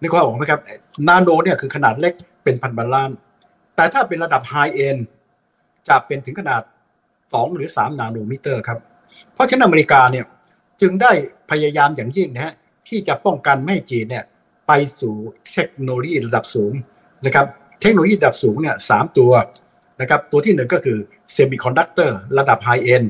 นึกว่าออกไหมครับ นาโนเนี่ยคือขนาดเล็กเป็นพันบัลล้านแต่ถ้าเป็นระดับ high-end จะเป็นถึงขนาด สองหรือสาม nanometer ครับ เพราะฉะนั้นอเมริกาเนี่ยจึงได้พยายามอย่างยิ่งนะฮะที่จะป้องกันไม่ให้จีนเนี่ยไปสู่เทคโนโลยีระดับสูงนะครับเทคโนโลยีระดับสูงเนี่ยสามตัวนะครับตัวที่หนึ่งก็คือเซมิคอนดักเตอร์ระดับ high-end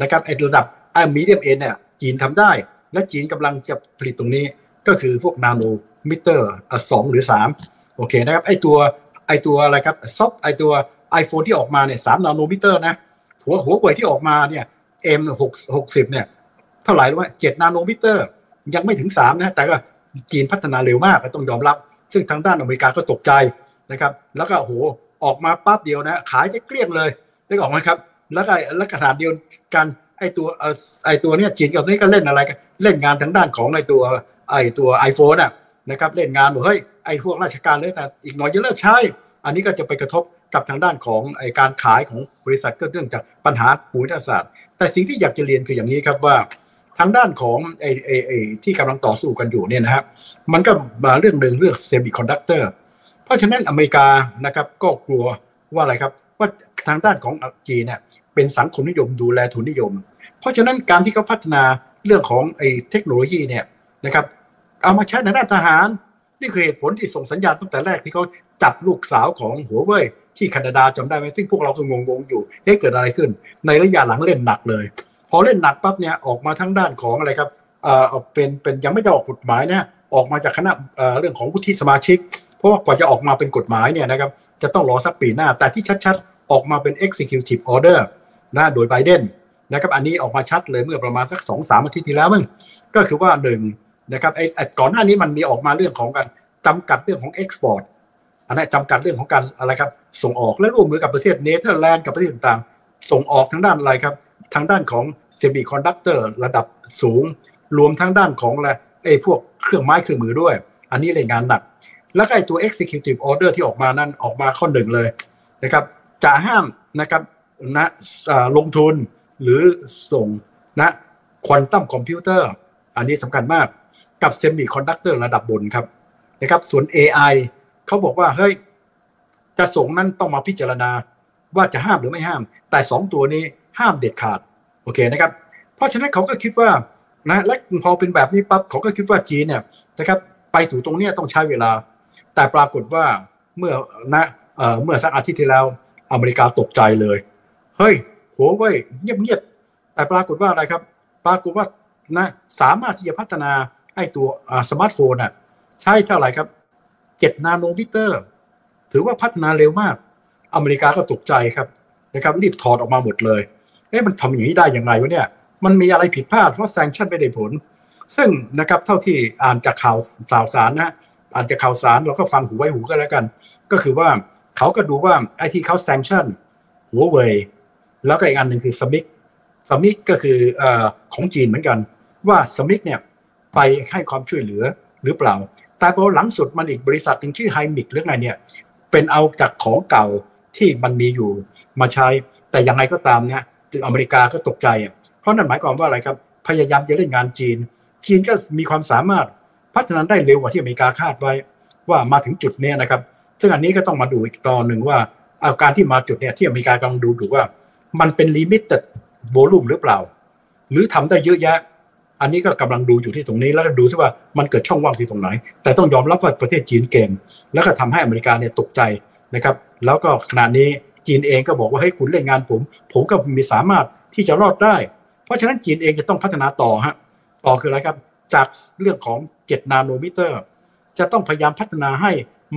นะครับไอ้ระดับไอ้ medium-end เนี่ยจีนทำได้ และจีนกำลังจะผลิตตรงนี้ก็คือพวก nanometer สองหรือสามโอเคนะครับไอ้ตัวไอ้ตัวอะไรครับซอฟไอ้ตัว iPhone ที่ออกมาเนี่ยสาม nanometer นะ หัวหัวเว่ยที่ออกมาเนี่ย Mate หกหกสิบเนี่ย เท่าไหร่รู้ไหมเจ็ดนาโนมิเตอร์ ยังไม่ถึงสามนะแต่ก็จีนพัฒนาเร็วมากต้องยอมรับ ซึ่งทางด้านอเมริกาก็ตกใจนะครับ แล้วก็โหออกมาปั๊บเดียวนะ ขายจะเกลี้ยงเลยได้ออกไหมครับ แล้วก็แล้วขนาดเดียวกันไอตัวไอตัวเนี้ยจีนกับนี้ก็เล่นอะไรกันเล่นงานทางด้านของไอตัวไอตัวไอโฟนอะนะครับเล่นงานบอกเฮ้ยไอพวกราชการเลยแต่อีกหน่อยจะเลิกใช้ อันนี้ก็จะไปกระทบ กับทางด้านของไอการขายของบริษัทก็เรื่องจากปัญหาภูมิศาสตร์ แต่สิ่งที่อยากจะเรียนคืออย่างนี้ครับว่า ทางด้านของไอไอไอที่กำลังต่อสู้กันอยู่เนี่ยนะครับมันก็มาเรื่องหนึ่งเรื่องเซมิคอนดักเตอร์เพราะฉะนั้นอเมริกานะครับก็กลัวว่าอะไรครับว่าทางด้านของจีนเนี่ยเป็นสังคมนิยมดูแลทุนนิยม เพราะฉะนั้นการที่เขาพัฒนาเรื่องของไอ้เทคโนโลยีเนี่ยนะครับเอามาใช้ในด้านทหารนี่คือเหตุผลที่ส่งสัญญาณตั้งแต่แรกที่เขาจับลูกสาวของหัวเว่ย ที่แคนาดาจำได้ไหมซึ่งพวกเราก็งงๆอยู่เฮ้เกิดอะไรขึ้น ในระยะหลังเล่นหนักเลย พอเล่นหนักปั๊บเนี่ยออกมาทั้งด้านของอะไรครับเอ่อเป็นเป็นยังไม่ได้ออกกฎหมายนะออกมาจากคณะเอ่อเรื่องของผู้ที่สมาชิก เพราะว่ากว่าจะออกมาเป็นกฎหมายเนี่ยนะครับจะต้องรอสักปีหน้า แต่ที่ชัดๆ ออกมาเป็น executive order นะโดยไบเดนนะครับอันนี้ออกมาชัดเลยเมื่อประมาณสักสองสามอาทิตย์ที่แล้วมึงก็คือว่าหนึ่งนะครับไอ้ก่อนหน้านี้มันมีออกมาเรื่องของการจำกัดเรื่องของ export อันนี้จำกัดเรื่องของการอะไรครับ ส่งออกและร่วมมือกับประเทศเนเธอร์แลนด์กับประเทศต่างๆ ส่งออกทางด้านอะไรครับ ทางด้านของเซมิคอนดักเตอร์ระดับสูง รวมทั้งด้านของอะไรไอ้พวกเครื่องไม้เครื่องมือด้วย อันนี้เลยงานหนัก แล้วก็ไอ้ตัว executive order ที่ออกมานั้นออกมาข้อหนึ่งเลยนะครับจะห้ามนะครับนะลงทุนหรือส่งนะควอนตัมคอมพิวเตอร์อันนี้สำคัญมากกับเซมิคอนดักเตอร์ระดับบนครับนะครับส่วน AI เขาบอกว่าเฮ้ยจะส่งนั้นต้องมาพิจารณาว่าจะห้ามหรือไม่ห้าม แต่สองตัวนี้ห้ามเด็ดขาดโอเคนะครับ เพราะฉะนั้นเขาก็คิดว่านะและพอเป็นแบบนี้ปั๊บเขาก็คิดว่าจีนเนี่ยนะครับ ไปสู่ตรงนี้ต้องใช้เวลา แต่ปรากฏว่าเมื่อนะเมื่อสักอาทิตย์ที่แล้วอเมริกาตกใจเลย เฮ้ยหัวเว่ยเงียบๆแต่ปรากฏว่าอะไรครับ ปรากฏว่านะสามารถที่จะพัฒนาไอ้ตัวสมาร์ทโฟนอะใช้เท่าไหร่ครับ เจ็ด nanometer ถือว่าพัฒนาเร็วมาก อเมริกาก็ตกใจครับนะครับรีบถอดออกมาหมดเลยเอ๊ะมันทำอย่างนี้ได้ยังไงวะเนี่ย มันมีอะไรผิดพลาดเพราะ sanction ไม่ได้ผล ซึ่งนะครับเท่าที่อ่านจากข่าวสาวสารนะอ่านจากข่าวสารเราก็ฟังหูไว้หูก็แล้วกัน ก็คือว่าเขาก็ดูว่าไอ้ที่เขา sanction หัวเว่ยแล้วก็อีกอันหนึ่งคือ SMIC SMIC ก็คือของจีนเหมือนกัน ว่า SMIC เนี่ยไปให้ความช่วยเหลือหรือเปล่า แต่พอหลังสุดมันอีกบริษัทหนึ่งชื่อไฮมิกหรือไงเนี่ย เป็นเอาจากของเก่าที่มันมีอยู่มาใช้ แต่ยังไงก็ตามเนี่ยอเมริกาก็ตกใจ เพราะนั่นหมายความว่าอะไรครับ พยายามจะเล่นงานจีน จีนก็มีความสามารถพัฒนาได้เร็วกว่าที่อเมริกาคาดไว้ ว่ามาถึงจุดนี้นะครับ ซึ่งอันนี้ก็ต้องมาดูอีกตอนหนึ่งว่าอาการที่มาจุดเนี้ยที่อเมริกากำลังดูดูว่า มันเป็นลิมิตแต่โวลูมหรือเปล่า หรือทำได้เยอะแยะ อันนี้ก็กำลังดูอยู่ที่ตรงนี้แล้วก็ดูซิว่ามันเกิดช่องว่างที่ตรงไหน แต่ต้องยอมรับว่าประเทศจีนเก่ง แล้วก็ทำให้อเมริกาเนี่ยตกใจนะครับ แล้วก็ขณะนี้จีนเองก็บอกว่าให้คุณเล่นงานผม ผมก็มีสามารถที่จะรอดได้ เพราะฉะนั้นจีนเองจะต้องพัฒนาต่อฮะต่อคืออะไรครับ จากเรื่องของ 7 นาโนมิเตอร์ จะต้องพยายามพัฒนาให้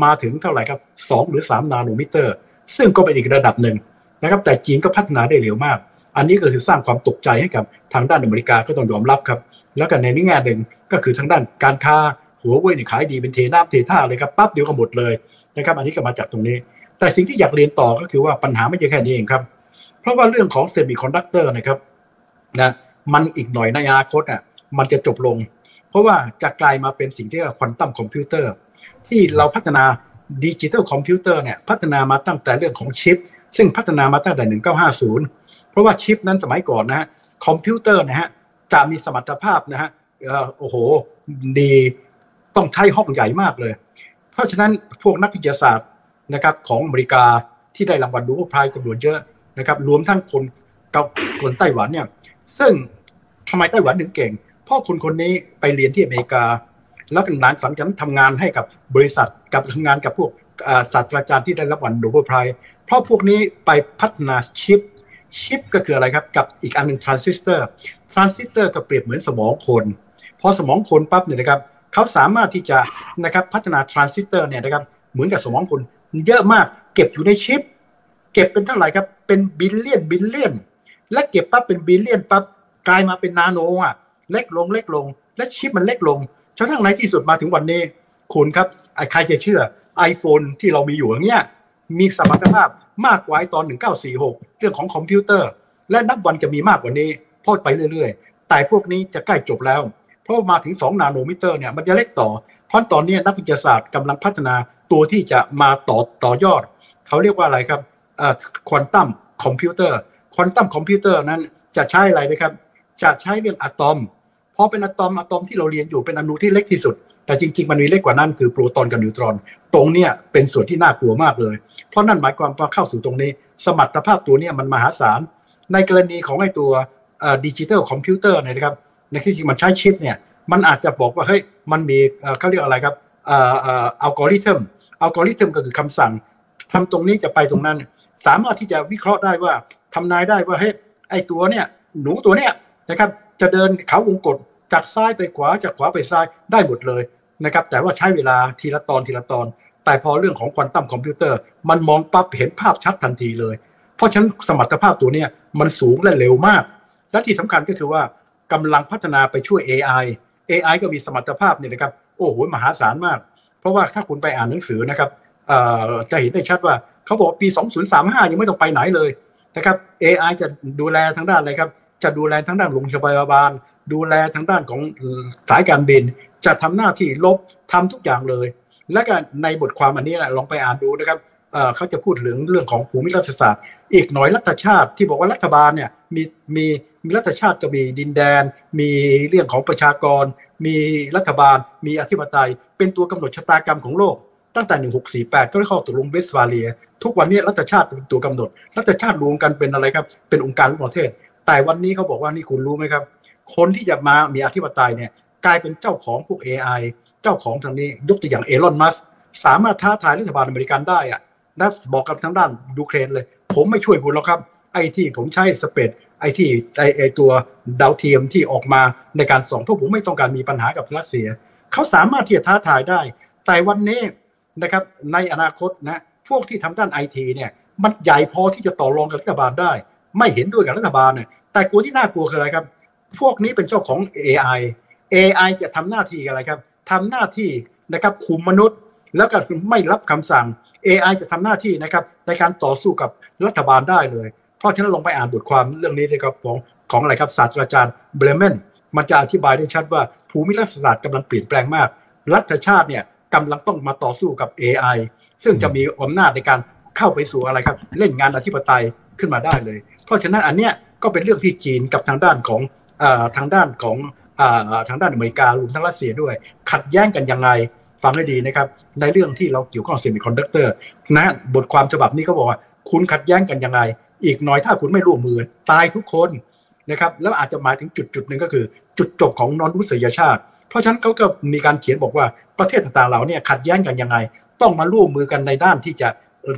มาถึงเท่าไหร่ครับ 2 หรือ 3 นาโนมิเตอร์ ซึ่งก็เป็นอีกระดับหนึ่งนะครับ แต่จีนก็พัฒนาได้เร็วมาก อันนี้ก็คือสร้างความตกใจให้กับทางด้านอเมริกาก็ต้องยอมรับครับ แล้วก็ในนี้แง่หนึ่งก็คือทางด้านการค้าหัวเว่ยนี่ขายดีเป็นเทน้ำเทท่าเลยครับปั๊บเดียวก็หมดเลยนะครับ อันนี้ก็มาจากตรงนี้ แต่สิ่งที่อยากเรียนต่อก็คือว่าปัญหาไม่ใช่แค่นี้เองครับ เพราะว่าเรื่องของเซมิคอนดักเตอร์นะครับนะมันอีกหน่อยในอนาคตอะมันจะจบลง เพราะว่าจะกลายมาเป็นสิ่งที่เรียกว่าควอนตัมคอมพิวเตอร์ที่เราพัฒนาดิจิทัลคอมพิวเตอร์เนี่ยพัฒนามาตั้งแต่เรื่องของชิป ซึ่งพัฒนามาตั้งแต่ 1950 เพราะว่าชิปนั้นสมัยก่อนนะฮะคอมพิวเตอร์นะฮะ จะมีสมรรถภาพนะฮะโอ้โหดีต้องใช้ห้องใหญ่มากเลย เพราะฉะนั้นพวกนักวิทยาศาสตร์นะครับของอเมริกาที่ได้รางวัล Nobel Prize จำนวนเยอะนะครับรวมทั้งคนกับคนไต้หวันเนี่ยซึ่งทำไมไต้หวันถึงเก่ง เพราะคนคนนี้ไปเรียนที่อเมริกา แล้วหลังจากนั้นทำงานให้กับบริษัทกับทำงานกับพวกศาสตราจารย์ที่ได้รับรางวัล Nobel Prize เพราะพวกนี้ไปพัฒนาชิปชิปก็คืออะไรครับ กับอีกอันหนึ่งทรานซิสเตอร์ ทรานซิสเตอร์ก็เปรียบเหมือนสมองคน พอสมองคนปั๊บเนี่ยนะครับเขาสามารถที่จะนะครับพัฒนาทรานซิสเตอร์เนี่ยนะครับเหมือนกับสมองคนเยอะมาก เก็บอยู่ในชิป เก็บเป็นเท่าไหร่ครับ เป็น billion billion และเก็บปั๊บเป็น billion ปั๊บกลายมาเป็นนาโนอะเล็กลงเล็กลง และชิปมันเล็กลงจนทั้งในที่สุดมาถึงวันนี้ คุณครับใครจะเชื่อ iPhone ที่เรามีอยู่อย่างเงี้ยมีสมรรถภาพมากกว่าตอน 1946 เรื่องของคอมพิวเตอร์ และนับวันจะมีมากกว่านี้ พอดไปเรื่อยๆ แต่พวกนี้จะใกล้จบแล้ว เพราะมาถึง 2 nanometer เนี่ยมันจะเล็กต่อ เพราะตอนนี้นักวิทยาศาสตร์กำลังพัฒนาตัวที่จะมาต่อต่อยอด เขาเรียกว่าอะไรครับควอนตัมคอมพิวเตอร์ควอนตัมคอมพิวเตอร์นั้นจะใช้อะไรนะครับ จะใช้เรื่องอะตอมพอเป็นอะตอมอะตอมที่เราเรียนอยู่เป็นอณูที่เล็กที่สุด แต่จริง ๆ มันมีเล็กกว่านั้นคือโปรตอนกับนิวตรอน ตรงเนี้ยเป็นส่วนที่น่ากลัวมากเลย เพราะนั่นหมายความว่าเข้าสู่ตรงนี้ สมรรถภาพตัวนี้มันมหาศาล ในกรณีของไอ้ตัว ดิจิทัลคอมพิวเตอร์เนี่ยนะครับในที่จริงมันใช้ชิปเนี่ยมันอาจจะบอกว่าเฮ้ยมันมีเขาเรียกอะไรครับอัลกอริทึมอัลกอริทึมก็คือคำสั่งทำตรงนี้จะไปตรงนั้น สามารถที่จะวิเคราะห์ได้ว่าทำนายได้ว่าเฮ้ยไอตัวเนี่ยหนูตัวเนี้ยนะครับจะเดินเขาวงกตจากซ้ายไปขวาจากขวาไปซ้ายได้หมดเลยนะครับแต่ว่าใช้เวลาทีละตอนทีละตอน แต่พอเรื่องของควอนตัมคอมพิวเตอร์ มันมองปั๊บเห็นภาพชัดทันทีเลย เพราะฉะนั้นสมรรถภาพตัวเนี้ยมันสูงและเร็วมาก และที่สำคัญก็คือว่ากำลังพัฒนาไปช่วย AI AI ก็มีสมรรถภาพเนี่ยนะครับ โอ้โห มหาศาลมาก เพราะว่าถ้าคุณไปอ่านหนังสือนะครับจะเห็นได้ชัดว่าเขาบอกปี 2035 ยังไม่ต้องไปไหนเลยนะครับ AI จะดูแลทางด้านอะไรครับ จะดูแลทางด้านโรงพยาบาล ดูแลทางด้านของสายการบิน จะทำหน้าที่ลบทำทุกอย่างเลย และก็ในบทความอันนี้ลองไปอ่านดูนะครับเขาจะพูดถึงเรื่องของภูมิรัฐศาสตร์ อีกหน่อยรัฐชาติที่บอกว่ารัฐบาลเนี่ยมีมี มีรัฐชาติก็มีดินแดน มีเรื่องของประชากร มีรัฐบาล มีอธิปไตย เป็นตัวกำหนดชะตากรรมของโลก ตั้งแต่ 1648 ก็ได้เข้าตกลงเวสต์ฟาเลีย ทุกวันนี้รัฐชาติเป็นตัวกำหนด รัฐชาติรวมกันเป็นอะไรครับ เป็นองค์การประเทศ แต่วันนี้เขาบอกว่านี่คุณรู้ไหมครับ คนที่จะมามีอธิปไตยเนี่ยกลายเป็นเจ้าของพวก AI เจ้าของทางนี้ยกตัวอย่างเอลอนมัสสามารถท้าทายรัฐบาลอเมริกันได้อะนะบอกกับทางด้านดูเครนเลย ผมไม่ช่วยคุณหรอกครับไอ้ที่ผมใช้สเปด ไอ้ที่ไอ้ไอ้ตัวดาวเทียมที่ออกมาในการส่งเพราะผมไม่ต้องการมีปัญหากับรัสเซีย เขาสามารถที่จะท้าทายได้ แต่วันนี้นะครับในอนาคตนะพวกที่ทำด้านไอทีเนี่ยมันใหญ่พอที่จะต่อรองกับรัฐบาลได้ ไม่เห็นด้วยกับรัฐบาลเนี่ยแต่กลัวที่น่ากลัวคืออะไรครับ พวกนี้เป็นเจ้าของ AI AI จะทำหน้าที่อะไรครับทำหน้าที่นะครับคุมมนุษย์ แล้วก็ไม่รับคำสั่ง AI จะทำหน้าที่นะครับในการต่อสู้กับรัฐบาลได้เลย เพราะฉะนั้นลงไปอ่านบทความเรื่องนี้เลยครับของของอะไรครับศาสตราจารย์เบลเมนมันจะอธิบายได้ชัดว่าภูมิรัฐศาสตร์กำลังเปลี่ยนแปลงมาก รัฐชาติเนี่ยกำลังต้องมาต่อสู้กับ AI ซึ่งจะมีอำนาจในการเข้าไปสู่อะไรครับ เล่นงานอธิปไตยขึ้นมาได้เลย เพราะฉะนั้นอันเนี้ยก็เป็นเรื่องที่จีนกับทางด้านของทางด้านของทางด้านอเมริการวมทั้งรัสเซียด้วย ขัดแย้งกันยังไงฟังให้ดีนะครับ ในเรื่องที่เราเกี่ยวข้องเซมิคอนดักเตอร์นะบทความฉบับนี้เขาบอกว่า คุณขัดแย้งกันยังไง อีกหน่อยถ้าคุณไม่ร่วมมือตายทุกคนนะครับแล้วอาจจะหมายถึงจุดจุดหนึ่งก็คือ จุดจบของนอนรุษยชาติ เพราะฉะนั้นเขาก็มีการเขียนบอกว่าประเทศต่างๆเหล่านี้ขัดแย้งกันยังไง ต้องมาร่วมมือกันในด้านที่จะ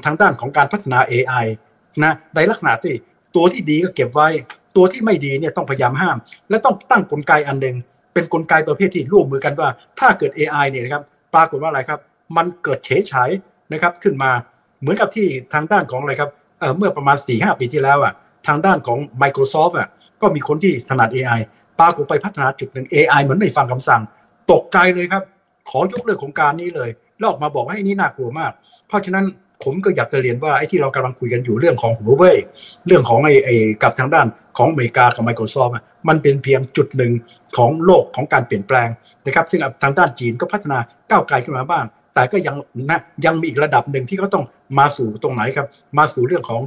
ทางด้านของการพัฒนา AI นะในลักษณะที่ตัวที่ดีก็เก็บไว้ ตัวที่ไม่ดีเนี่ยต้องพยายามห้าม และต้องตั้งกลไกอันหนึ่งเป็นนกลไกประเภทที่ร่วมมือกันว่า ถ้าเกิด AI เนี่ยนะครับปรากฏว่าอะไรครับ มันเกิดเฉยฉายนะครับขึ้นมาเหมือนกับที่ทางด้านของอะไรครับ เมื่อประมาณ4ีหปีที่แล้วอะทางด้านของ Microsoft อะก็มีคนที่ถนัด AI ปากฏไปพัฒนาจุดหนึ่ง AI เหมือนไม่ฟังคำสั่ง ตกใจเลยครับ ขอยกเลิกโครงการนี้เลย แล้วออกมาบอกว่าไอ้นี่น่ากลัวมาก เพราะฉะนั้นผมก็อยากจะเรียนว่าไอ้ที่เรากำลังคุยกันอยู่เรื่องของหัวเว่ยเรื่องของไอ้ไอ้กับทางด้านของอเมริกากับ Microsoft มันเป็นเพียงจุดหนึ่งของโลกของการเปลี่ยนแปลงนะครับซึ่งทางด้านจีนก็พัฒนาก้าวไกลขึ้นมาบ้าง แต่ก็ยังนะยังมีอีกระดับหนึ่งที่เขาต้อง มาสู่ตรงไหนครับ มาสู่เรื่องของ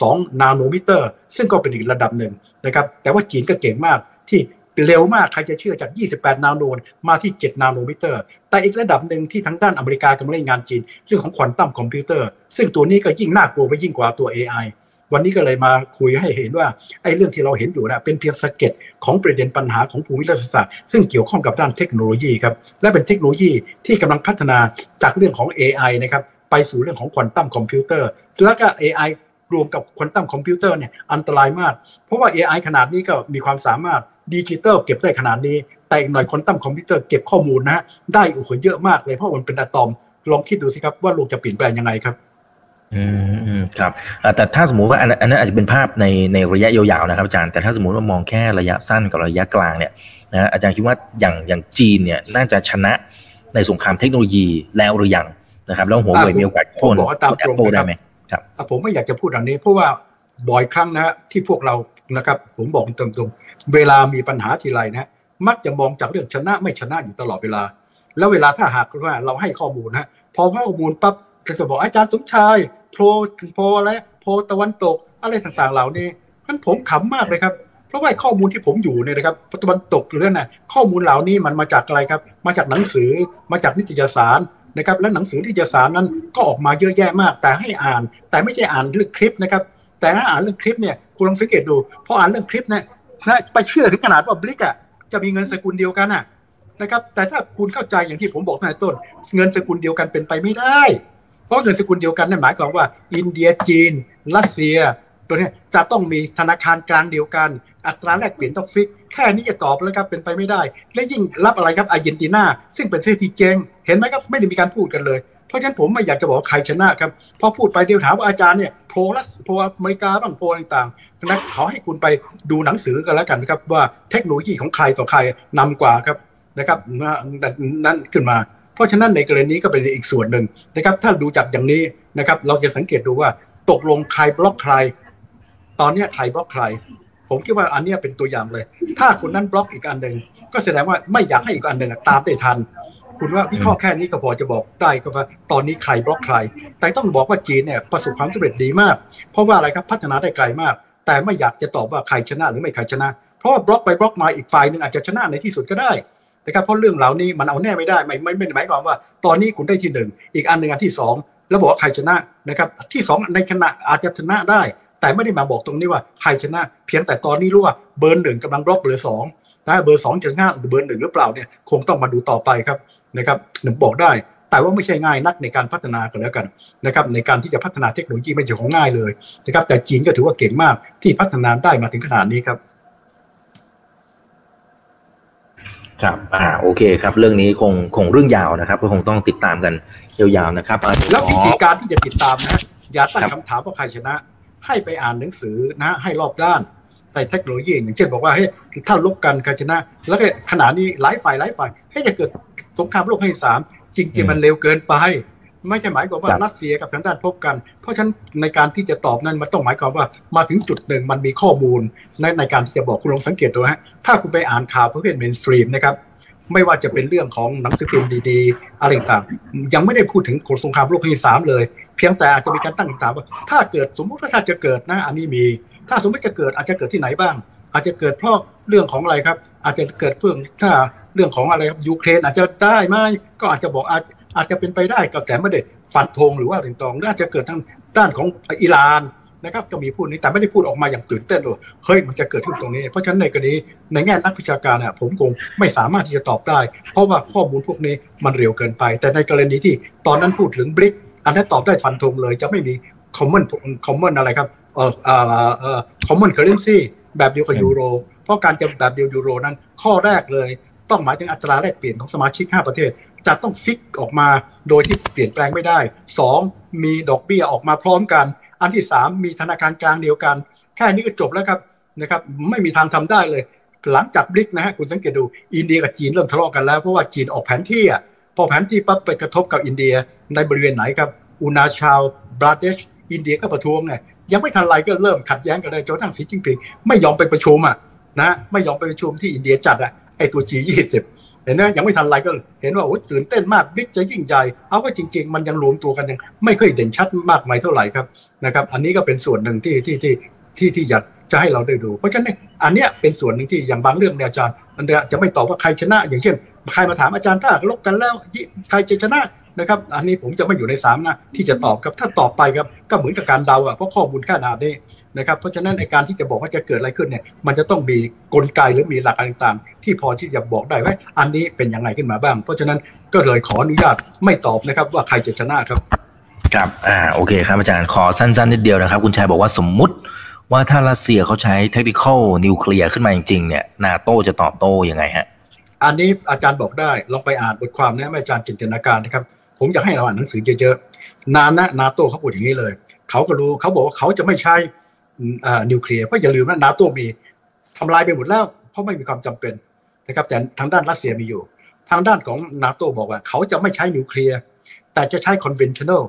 สอง nanometer ซึ่งก็เป็นอีกระดับหนึ่งนะครับ แต่ว่าจีนก็เก่งมากที่เร็วมากใครจะเชื่อจาก 28 นาโนมาที่ 7 nanometer แต่อีกระดับหนึ่งที่ทางด้านอเมริกากำลังเล่นงานจีน เรื่องของควอนตัมคอมพิวเตอร์ ซึ่งตัวนี้ก็ยิ่งน่ากลัวไปยิ่งกว่าตัว AI วันนี้ก็เลยมาคุยให้เห็นว่าไอ้เรื่องที่เราเห็นอยู่นะเป็นเพียงสะเก็ดของประเด็นปัญหาของภูมิรัฐศาสตร์ซึ่งเกี่ยวข้องกับด้านเทคโนโลยีครับและเป็นเทคโนโลยีที่กำลังพัฒนาจากเรื่องของ AI นะครับ ไปสู่เรื่องของควอนตัมคอมพิวเตอร์แล้วก็ AI รวมกับควอนตัมคอมพิวเตอร์เนี่ยอันตรายมาก เพราะว่า AI ขนาดนี้ก็มีความสามารถดิจิตอลเก็บได้ขนาดนี้ แต่อีกหน่อยควอนตัมคอมพิวเตอร์เก็บข้อมูลนะได้โอ้โหเยอะมากเลยเพราะมันเป็นอะตอมลองคิดดูสิครับว่าโลกจะเปลี่ยนแปลงยังไงครับอืมครับแต่ถ้าสมมุติว่าอันนั้นอาจจะเป็นภาพในในระยะยาวๆนะครับอาจารย์แต่ถ้าสมมติว่ามองแค่ระยะสั้นกับระยะกลางเนี่ยนะอาจารย์คิดว่าอย่างอย่างจีนเนี่ยน่าจะชนะในสงครามเทคโนโลยีแล้วหรือยัง นะครับแล้วหัวเว่ยมีโอกาสโค่นแอปเปิลได้ไหมครับผมไม่อยากจะพูดอันนี้ เพราะว่าบ่อยครั้งนะที่พวกเรานะครับ ผมบอกตรงๆเวลามีปัญหาทีไรนะมักจะมองจากเรื่องชนะไม่ชนะอยู่ตลอดเวลา แล้วเวลาถ้าหากว่าเราให้ข้อมูลนะพอให้ข้อมูลปั๊บจะบอกอาจารย์สมชาย pro pro อะไร pro ตะวันตก อะไรต่างๆ เหล่านี้มันผมขำมากเลยครับเพราะว่าข้อมูลที่ผมอยู่เนี่ยนะครับตะวันตกเรื่องน่ะข้อมูลเหล่านี้มันมาจากอะไรครับ มาจากหนังสือมาจากนิตยสาร นะครับและหนังสือนิตยสารนั้นก็ออกมาเยอะแยะมาก แต่ให้อ่าน แต่ไม่ใช่อ่านเรื่องคลิปนะครับ แต่ถ้าอ่านเรื่องคลิปเนี่ยคุณลองสังเกตดูพออ่านเรื่องคลิปเนี่ยไปเชื่อถึงขนาดว่าบลิกอะจะมีเงินสกุลเดียวกันอะนะครับ แต่ถ้าคุณเข้าใจอย่างที่ผมบอกตั้งแต่ต้น เงินสกุลเดียวกันเป็นไปไม่ได้ เพราะเงินสกุลเดียวกันนั่นหมายความว่า อินเดียจีน รัสเซีย ตัวนี้จะต้องมีธนาคารกลางเดียวกัน อัตราแลกเปลี่ยนต้องฟิก แค่นี้จะตอบแล้วครับเป็นไปไม่ได้ และยิ่งรับอะไรครับอาร์เจนตินาซึ่งเป็นประเทศที่เจงเห็นไหมครับไม่ได้มีการพูดกันเลย เพราะฉะนั้นผมไม่อยากจะบอกใครชนะครับพอพูดไปเดียวถามว่าอาจารย์เนี่ยโพลัสโพลอเมริกาบ้างโพลต่างๆนะขอให้คุณไปดูหนังสือกันแล้วกันนะครับว่าเทคโนโลยีของใครต่อใครนำกว่าครับนะครับนั่นขึ้นมาเพราะฉะนั้นในกรณีนี้ก็เป็นอีกส่วนหนึ่งนะครับถ้าดูจากอย่างนี้นะครับเราจะสังเกตดูว่าตกลงใครบล็อกใคร ตอนนี้ใครบล็อกใคร ผมคิดว่าอันนี้เป็นตัวอย่างเลย ถ้าคนนั้นบล็อกอีกอันหนึ่งก็แสดงว่าไม่อยากให้อีกอันหนึ่งตามได้ทัน คุณว่าวิเคราะห์แค่นี้ก็พอจะบอกได้ก็ว่าตอนนี้ใครบล็อกใคร แต่ต้องบอกว่าจีนเนี่ยประสบความสำเร็จดีมาก เพราะว่าอะไรครับพัฒนาได้ไกลมาก แต่ไม่อยากจะตอบว่าใครชนะหรือไม่ใครชนะ เพราะว่าบล็อกไปบล็อกมาอีกฝ่ายหนึ่งอาจจะชนะในที่สุดก็ได้นะครับเพราะเรื่องเหล่านี้มันเอาแน่ไม่ได้ไม่ไม่ไม่หมายความว่า ตอนนี้คุณได้ที่หนึ่งอีกอันหนึ่งอันที่สองแล้วบอกว่าใครชนะนะครับที่สองในขณะอาจจะชนะได้ แต่ไม่ได้มาบอกตรงนี้ว่าใครชนะ เพียงแต่ตอนนี้รู้ว่าเบอร์หนึ่งกำลังบล็อกเบอร์สองถ้าเบอร์สองจะง่ายหรือเบอร์หนึ่งหรือเปล่าเนี่ยคงต้องมาดูต่อไปครับนะครับหนึ่งบอกได้ แต่ว่าไม่ใช่ง่ายนักในการพัฒนากันแล้วกันนะครับในการที่จะพัฒนาเทคโนโลยีไม่ใช่ของง่ายเลยนะครับแต่จีนก็ถือว่าเก่งมากที่พัฒนาได้มาถึงขนาดนี้ครับครับ อ่า โอเคครับ เรื่องนี้คงคงเรื่องยาวนะครับ ก็คงต้องติดตามกันยาวๆนะครับ แล้ววิธีการที่จะติดตามนะ อย่าตั้งคำถามว่าใครชนะ ให้ไปอ่านหนังสือนะให้รอบด้านแต่เทคโนโลยีอย่างเช่นบอกว่าเฮ้ยถ้าลบกันใครชนะ แล้วก็ขนาดนี้หลายฝ่ายหลายฝ่ายให้จะเกิดสงครามโลกให้สามจริงๆมันเร็วเกินไป ไม่ใช่หมายความว่ารัสเซียกับทางด้านพบกัน เพราะฉะนั้นในการที่จะตอบนั้นมันต้องหมายความว่ามาถึงจุดหนึ่งมันมีข้อมูลในในการที่จะบอกคุณลองสังเกตดูฮะถ้าคุณไปอ่านข่าวประเภท mainstream นะครับไม่ว่าจะเป็นเรื่องของหนังสือพิมพ์ดีๆ อะไรต่างยังไม่ได้พูดถึงสงครามโลกครั้งที่สามเลยเพียงแต่อาจจะมีการตั้งคำถามว่า ถ้าเกิดสมมติว่าถ้าจะเกิดนะ อันนี้มี ถ้าสมมติจะเกิดอาจจะเกิดที่ไหนบ้าง อาจจะเกิดเพราะเรื่องของอะไรครับ อาจจะเกิดเพื่อถ้าเรื่องของอะไรครับยูเครนอาจจะได้ไหมก็อาจจะบอกอาจอาจจะเป็นไปได้ก็แต่ไม่ได้ฟันธงหรือว่าถึงตองน่าจะเกิดทางด้านของอิหร่านนะครับก็มีพูดนี้แต่ไม่ได้พูดออกมาอย่างตื่นเต้นเลยเฮ้ยมันจะเกิดขึ้นตรงนี้ เพราะฉะนั้นในกรณีในแง่นักวิชาการเนี่ยผมคงไม่สามารถที่จะตอบได้ เพราะว่าข้อมูลพวกนี้มันเร็วเกินไป แต่ในกรณีที่ตอนนั้นพูดถึงบริก อันนั้นตอบได้ฟันธงเลยจะไม่มี common common อะไรครับเอ่อเอ่อเอ่อ common currency แบบเดียวกับยูโร เพราะการจะแบบเดียวยูโรนั้น ข้อแรกเลย ต้องหมายถึงอัตราแลกเปลี่ยนของสมาชิก 5 ประเทศ จะต้องฟิกออกมาโดยที่เปลี่ยนแปลงไม่ได้ 2. มีดอกเบี้ยออกมาพร้อมกัน อันที่ 3 มีธนาคารกลางเดียวกัน แค่นี้ก็จบแล้วครับนะครับไม่มีทางทำได้เลย หลังจากบริกนะฮะคุณสังเกตดูอินเดียกับจีนเริ่มทะเลาะกันแล้วเพราะว่าจีนออกแผนที่อะ พอแผนที่ปั๊บไปกระทบกับอินเดียในบริเวณไหนครับอุนาชาวบราเดชอินเดียก็ประท้วงไงยังไม่ทันไรก็เริ่มขัดแย้งกันเลยจนทั้งสีจิ้งผิงไม่ยอมไปประชุมอะนะไม่ยอมไปประชุมที่อินเดียจัดอะไอตัว G20 เห็นไหมยังไม่ทันไรก็เห็นว่าโอ้ตื่นเต้นมากบิ๊กจะยิ่งใหญ่เอาว่าจริง ๆ มันยังรวมตัวกันยังไม่ค่อยเด่นชัดมากมายเท่าไหร่ครับนะครับ อันนี้ก็เป็นส่วนหนึ่งที่ที่ที่ที่ที่อยากจะให้เราได้ดู เพราะฉะนั้นอันเนี้ยเป็นส่วนหนึ่งที่อย่างบางเรื่องเนี่ยอาจารย์มันจะไม่ตอบว่าใครชนะ อย่างเช่น ใครมาถามอาจารย์ถ้าลบกันแล้วใครจะชนะนะครับ อันนี้ผมจะไม่อยู่ในสามนะที่จะตอบครับถ้าตอบไปครับก็เหมือนกับการเดาอะเพราะข้อมูลขนาดนี้นะครับ เพราะฉะนั้นในการที่จะบอกว่าจะเกิดอะไรขึ้นเนี่ยมันจะต้องมีกลไกหรือมีหลักอะไรต่างๆ ที่พอที่จะบอกได้ว่าอันนี้เป็นยังไงขึ้นมาบ้าง เพราะฉะนั้นก็เลยขออนุญาตไม่ตอบนะครับว่าใครจะชนะครับ ครับอ่าโอเคครับอาจารย์ขอสั้นๆนิดเดียวนะครับ คุณชายบอกว่าสมมุติว่าถ้ารัสเซียเขาใช้เทคนิคอลนิวเคลียร์ขึ้นมาจริงๆเนี่ยนาโตจะตอบโต้ยังไงฮะ อันนี้อาจารย์บอกได้ลองไปอ่านบทความนะอาจารย์จินตนาการนะครับ ผมอยากให้เราอ่านหนังสือเยอะๆนานนะนาโต้เขาพูดอย่างนี้เลย เขาก็รู้เขาบอกว่าเขาจะไม่ใช้นิวเคลียร์เพราะอย่าลืมนะนาโต้มีทำลายไปหมดแล้ว เพราะไม่มีความจำเป็นนะครับ แต่ทางด้านรัสเซียมีอยู่ ทางด้านของนาโต้บอกว่า เขาจะไม่ใช้นิวเคลียร์แต่จะใช้ conventional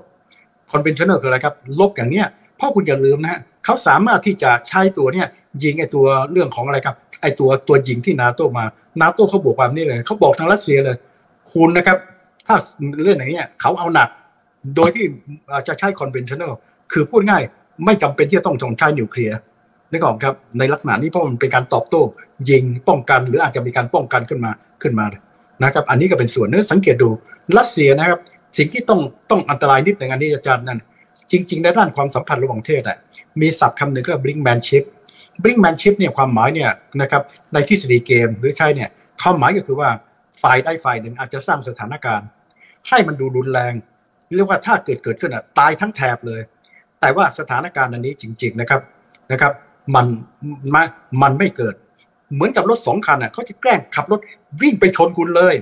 conventional คืออะไรครับรบอย่างเนี้ยเพราะคุณอย่าลืมนะฮะเขาสามารถที่จะใช้ตัวเนี้ย ยิงไอตัวเรื่องของอะไรครับ ไอตัวตัวยิงที่นาโต้มานาโต้เขาบอกแบบนี้เลยเขาบอกทางรัสเซียเลย คุณนะครับ ถ้าเรื่องอย่างนี้เขาเอาหนัก โดยที่จะใช้ conventional คือพูดง่ายไม่จำเป็นที่จะต้องใช้นิวเคลียร์นึกออกครับ ในลักษณะนี้เพราะมันเป็นการตอบโต้ ยิงป้องกัน หรืออาจจะมีการป้องกันขึ้นมาขึ้นมานะครับ อันนี้ก็เป็นส่วนนึกสังเกตดูรัสเซียนะครับ สิ่งที่ต้องต้องอันตรายนิดหนึ่งอันนี้อาจารย์นั่นจริง ๆ ในด้านความสัมพันธ์ระหว่างประเทศอะมีศัพท์คำหนึ่งก็ เรียก brinkmanship brinkmanship เนี่ยความหมายเนี่ยนะครับในทฤษฎีเกมหรือใช่เนี่ยความหมายก็คือว่าฝ่ายได้ฝ่ายหนึ่งอาจจะสร้างสถานการณ์ ให้มันดูรุนแรง เรียกว่าถ้าเกิดเกิดขึ้นอะตายทั้งแถบเลย แต่ว่าสถานการณ์อันนี้จริง ๆนะครับนะครับ มันมันมันไม่เกิด เหมือนกับรถสองคันอะเขาจะแกล้งขับรถวิ่งไปชนคุณเลย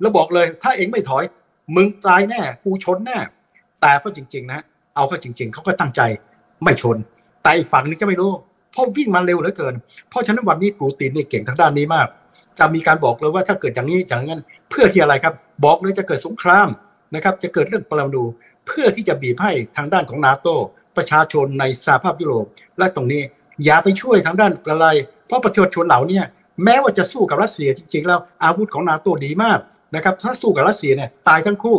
แล้วบอกเลย ถ้าเองไม่ถอย มึงตายแน่กูชนแน่แต่ก็จริง ๆ นะ เอาก็จริง ๆเขาก็ตั้งใจไม่ชน แต่อีกฝั่งนึงก็ไม่รู้ เพราะวิ่งมาเร็วเหลือเกิน เพราะฉะนั้นวันนี้ปูตินนี่เก่งทางด้านนี้มาก จะมีการบอกเลยว่าถ้าเกิดอย่างนี้อย่างนั้น เพื่อที่อะไรครับ บอกเลยจะเกิดสงครามนะครับ จะเกิดเรื่องปรมาณูเพื่อที่จะบีบให้ทางด้านของนาโตประชาชนในสหภาพยุโรปและตรงนี้อย่าไปช่วยทางด้านอะไร เพราะประชาชนเหล่านี้แม้ว่าจะสู้กับรัสเซียจริง ๆ แล้วอาวุธของนาโตดีมากนะครับถ้าสู้กับรัสเซียเนี่ยตายทั้งคู่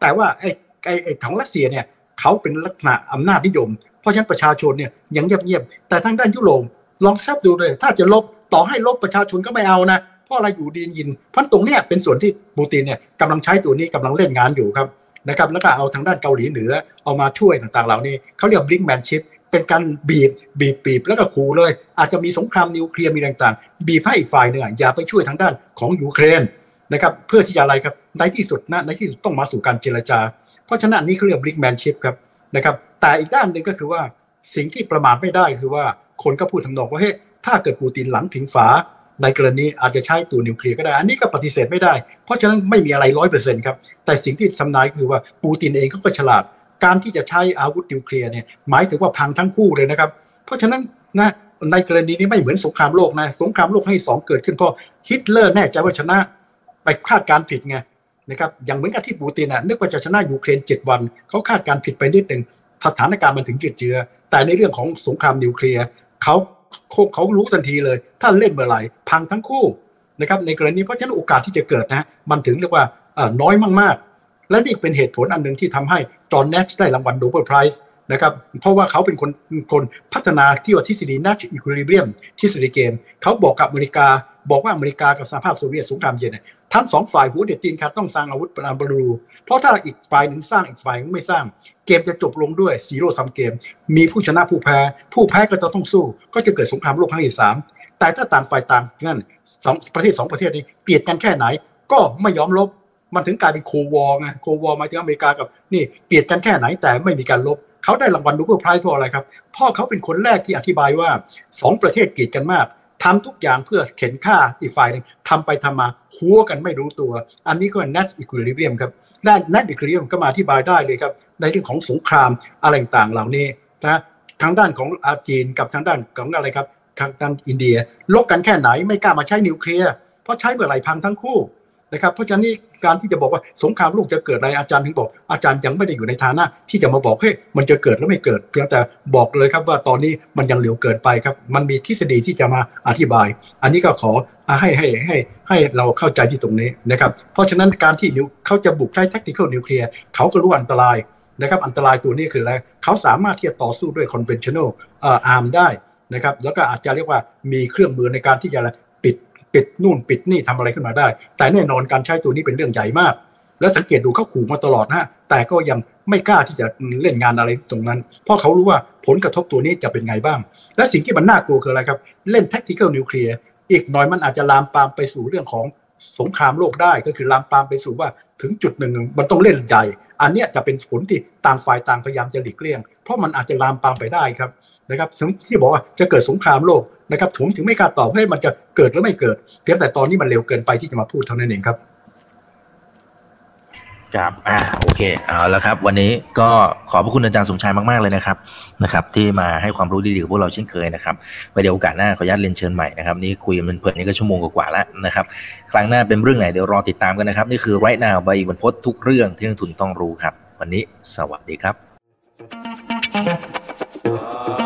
แต่ว่าไอ้ไอ้ไอ้ของรัสเซียเนี่ยเขาเป็นลักษณะอำนาจนิยม ราะฉะนั้นประชาชนเนี่ยยังเงียบๆแต่ทางด้านยุโรปลองทราบดูเลย ถ้าจะลบต่อให้ลบประชาชนก็ไม่เอานะเพราะอะไรอยู่ดียินพราะตรงเนี้ยเป็นส่วนที่ปูตินเนี่ยกำลังใช้ตัวนี้กำลังเล่นงานอยู่ครับนะครับแล้วก็เอาทางด้านเกาหลีเหนือเอามาช่วยต่างๆ เหล่านี้เขาเรียกบลิงแมนชิพเป็นการบีบบีบบีบแล้วก็ขู่เลย อาจจะมีสงครามนิวเคลียร์มีต่างๆ บีบให้อีกฝ่ายหนึ่งอย่าไปช่วยทางด้านของยูเครนนะครับเพื่อที่จะอะไรครับในที่สุดนะในที่สุดต้องมาสู่การเจรจา เพราะฉะนั้นนี่เขาเรียก brinkmanship ครับ นะครับ แต่อีกด้านหนึ่งก็คือว่าสิ่งที่ประมาทไม่ได้คือว่าคนก็พูดทำนองว่าเฮ้ยถ้าเกิดปูตินหลังพิงฝาในกรณีอาจจะใช้ตัวนิวเคลียร์ก็ได้ อันนี้ก็ปฏิเสธไม่ได้ เพราะฉะนั้นไม่มีอะไรร้อยเปอร์เซ็นต์ครับ แต่สิ่งที่ทำนายคือว่าปูตินเองเขาก็ฉลาด การที่จะใช้อาวุธนิวเคลียร์เนี่ยหมายถึงว่าพังทั้งคู่เลยนะครับ เพราะฉะนั้นนะในกรณีนี้ไม่เหมือนสงครามโลกนะ สงครามโลกที่สองเกิดขึ้นเพราะฮิตเลอร์แน่ใจว่าชนะ ไปคาดการผิดไง นะครับอย่างเหมือนกับที่ปูตินอะนึกว่าจะชนะยูเครนเจ็ดวันเขาคาดการผิดไปนิดหนึ่งสถานการณ์มันถึงยืดเยื้อ แต่ในเรื่องของสงครามนิวเคลียร์เขาเขารู้ทันทีเลย ถ้าเล่นเมื่อไหร่พังทั้งคู่นะครับในกรณีเพราะฉะนั้นโอกาสที่จะเกิดนะมันถึงเรียกว่าน้อยมากๆ และนี่เป็นเหตุผลอันหนึ่งที่ทำให้จอห์นเนชได้รางวัล Nobel Prize นะครับเพราะว่าเขาเป็นคนคนพัฒนาที่ว่าทฤษฎี Nash Equilibrium ทฤษฎีเกมเขาบอกกับอเมริกา บอกว่าอเมริกากับสหภาพโซเวียตสงครามเย็น ทั้งสองฝ่ายหัวเด็ดตีนขาดต้องสร้างอาวุธปรมาณูเพราะถ้าอีกฝ่ายหนึ่งสร้างอีกฝ่ายไม่สร้าง เกมจะจบลงด้วย zero-sum game มีผู้ชนะผู้แพ้ ผู้แพ้ก็จะต้องสู้ ก็จะเกิดสงครามโลกครั้งที่สามแต่ถ้าต่างฝ่ายต่างนั่นสองประเทศสองประเทศนี้เกลียดกันแค่ไหน ก็ไม่ยอมลบมันถึงกลายเป็นโควอไงโควอมาถึงอเมริกากับนี่เกลียดกันแค่ไหนแต่ไม่มีการลบเขาได้รางวัลนูเบิลไพรส์เพราะอะไรครับพ่อเขาเป็นคนแรกที่อธิบายว่าสองประเทศเกลียดกันมาก ทำทุกอย่างเพื่อเข็นฆ่าอีกฝ่ายหนึ่งทำไปทำมาหัวกันไม่รู้ตัว อันนี้ก็เป็น net equilibrium ครับ net equilibrium ก็มาอธิบายได้เลยครับ ในเรื่องของสงครามอะไรต่างเหล่านี้นะทางด้านของอาจีนกับทางด้านของอะไรครับ ทางด้านอินเดียลบกันแค่ไหนไม่กล้ามาใช้นิวเคลียร์เพราะใช้เมื่อไหร่พังทั้งคู่ นะครับเพราะฉะนั้นการที่จะบอกว่าสงครามโลกจะเกิดอะไรอาจารย์ถึงบอก อาจารย์ยังไม่ได้อยู่ในฐานะ ที่จะมาบอกเฮ้ยมันจะเกิดแล้วไม่เกิด เพียงแต่บอกเลยครับว่าตอนนี้มันยังเร็วเกินไปครับ มันมีทฤษฎีที่จะมาอธิบาย อันนี้ก็ขอให้ให้ให้ให้เราเข้าใจที่ตรงนี้นะครับเพราะฉะนั้นการที่นิวเขาจะบุกใช้ tactical นิวเคลียร์เขาก็รู้อันตรายนะครับอันตรายตัวนี้คืออะไรเขาสามารถที่จะต่อสู้ด้วย conventional อาร์มได้นะครับแล้วก็อาจจะเรียกว่ามีเครื่องมือในการที่จะ ปิดนู่นปิดนี่ทำอะไรขึ้นมาได้ แต่แน่นอนการใช้ตัวนี้เป็นเรื่องใหญ่มาก และสังเกตดูเขาขู่มาตลอดนะแต่ก็ยังไม่กล้าที่จะเล่นงานอะไรตรงนั้น เพราะเขารู้ว่าผลกระทบตัวนี้จะเป็นไงบ้าง และสิ่งที่มันน่ากลัวคืออะไรครับ เล่น tactical nuclear อีกหน่อยมันอาจจะลามปามไปสู่เรื่องของสงครามโลกได้ก็คือลามปามไปสู่ว่าถึงจุดหนึ่งมันต้องเล่นใหญ่ อันนี้จะเป็นผลที่ต่างฝ่ายต่างพยายามจะหลีกเลี่ยง เพราะมันอาจจะลามปามไปได้ครับนะครับที่บอกว่าจะเกิดสงครามโลก นะครับผมถึงไม่กล้าตอบให้มันจะเกิดหรือไม่เกิดเพียงแต่ตอนนี้มันเร็วเกินไปที่จะมาพูดเท่านั้นเองครับครับอ่าโอเคเอาล้วครับ วันนี้ก็ขอบพระคุณอาจารย์สมชายมากๆเลยนะครับนะครับ ที่มาให้ความรู้ดีๆกับพวกเราเช่นเคยนะครับไว้เดี๋ยวโอกาสหน้าขออนุญาตเรียนเชิญใหม่นะครับนี่คุยกันเพลินนี่ก็ชั่วโมงกว่าๆแล้วนะครับ ครั้งหน้าเป็นเรื่องไหนเดี๋ยวรอติดตามกันนะครับ นี่คือไรท์นาวใบบรรพททุกเรื่องที่นักทุนต้องรู้ครับ วันนี้สวัสดีครับ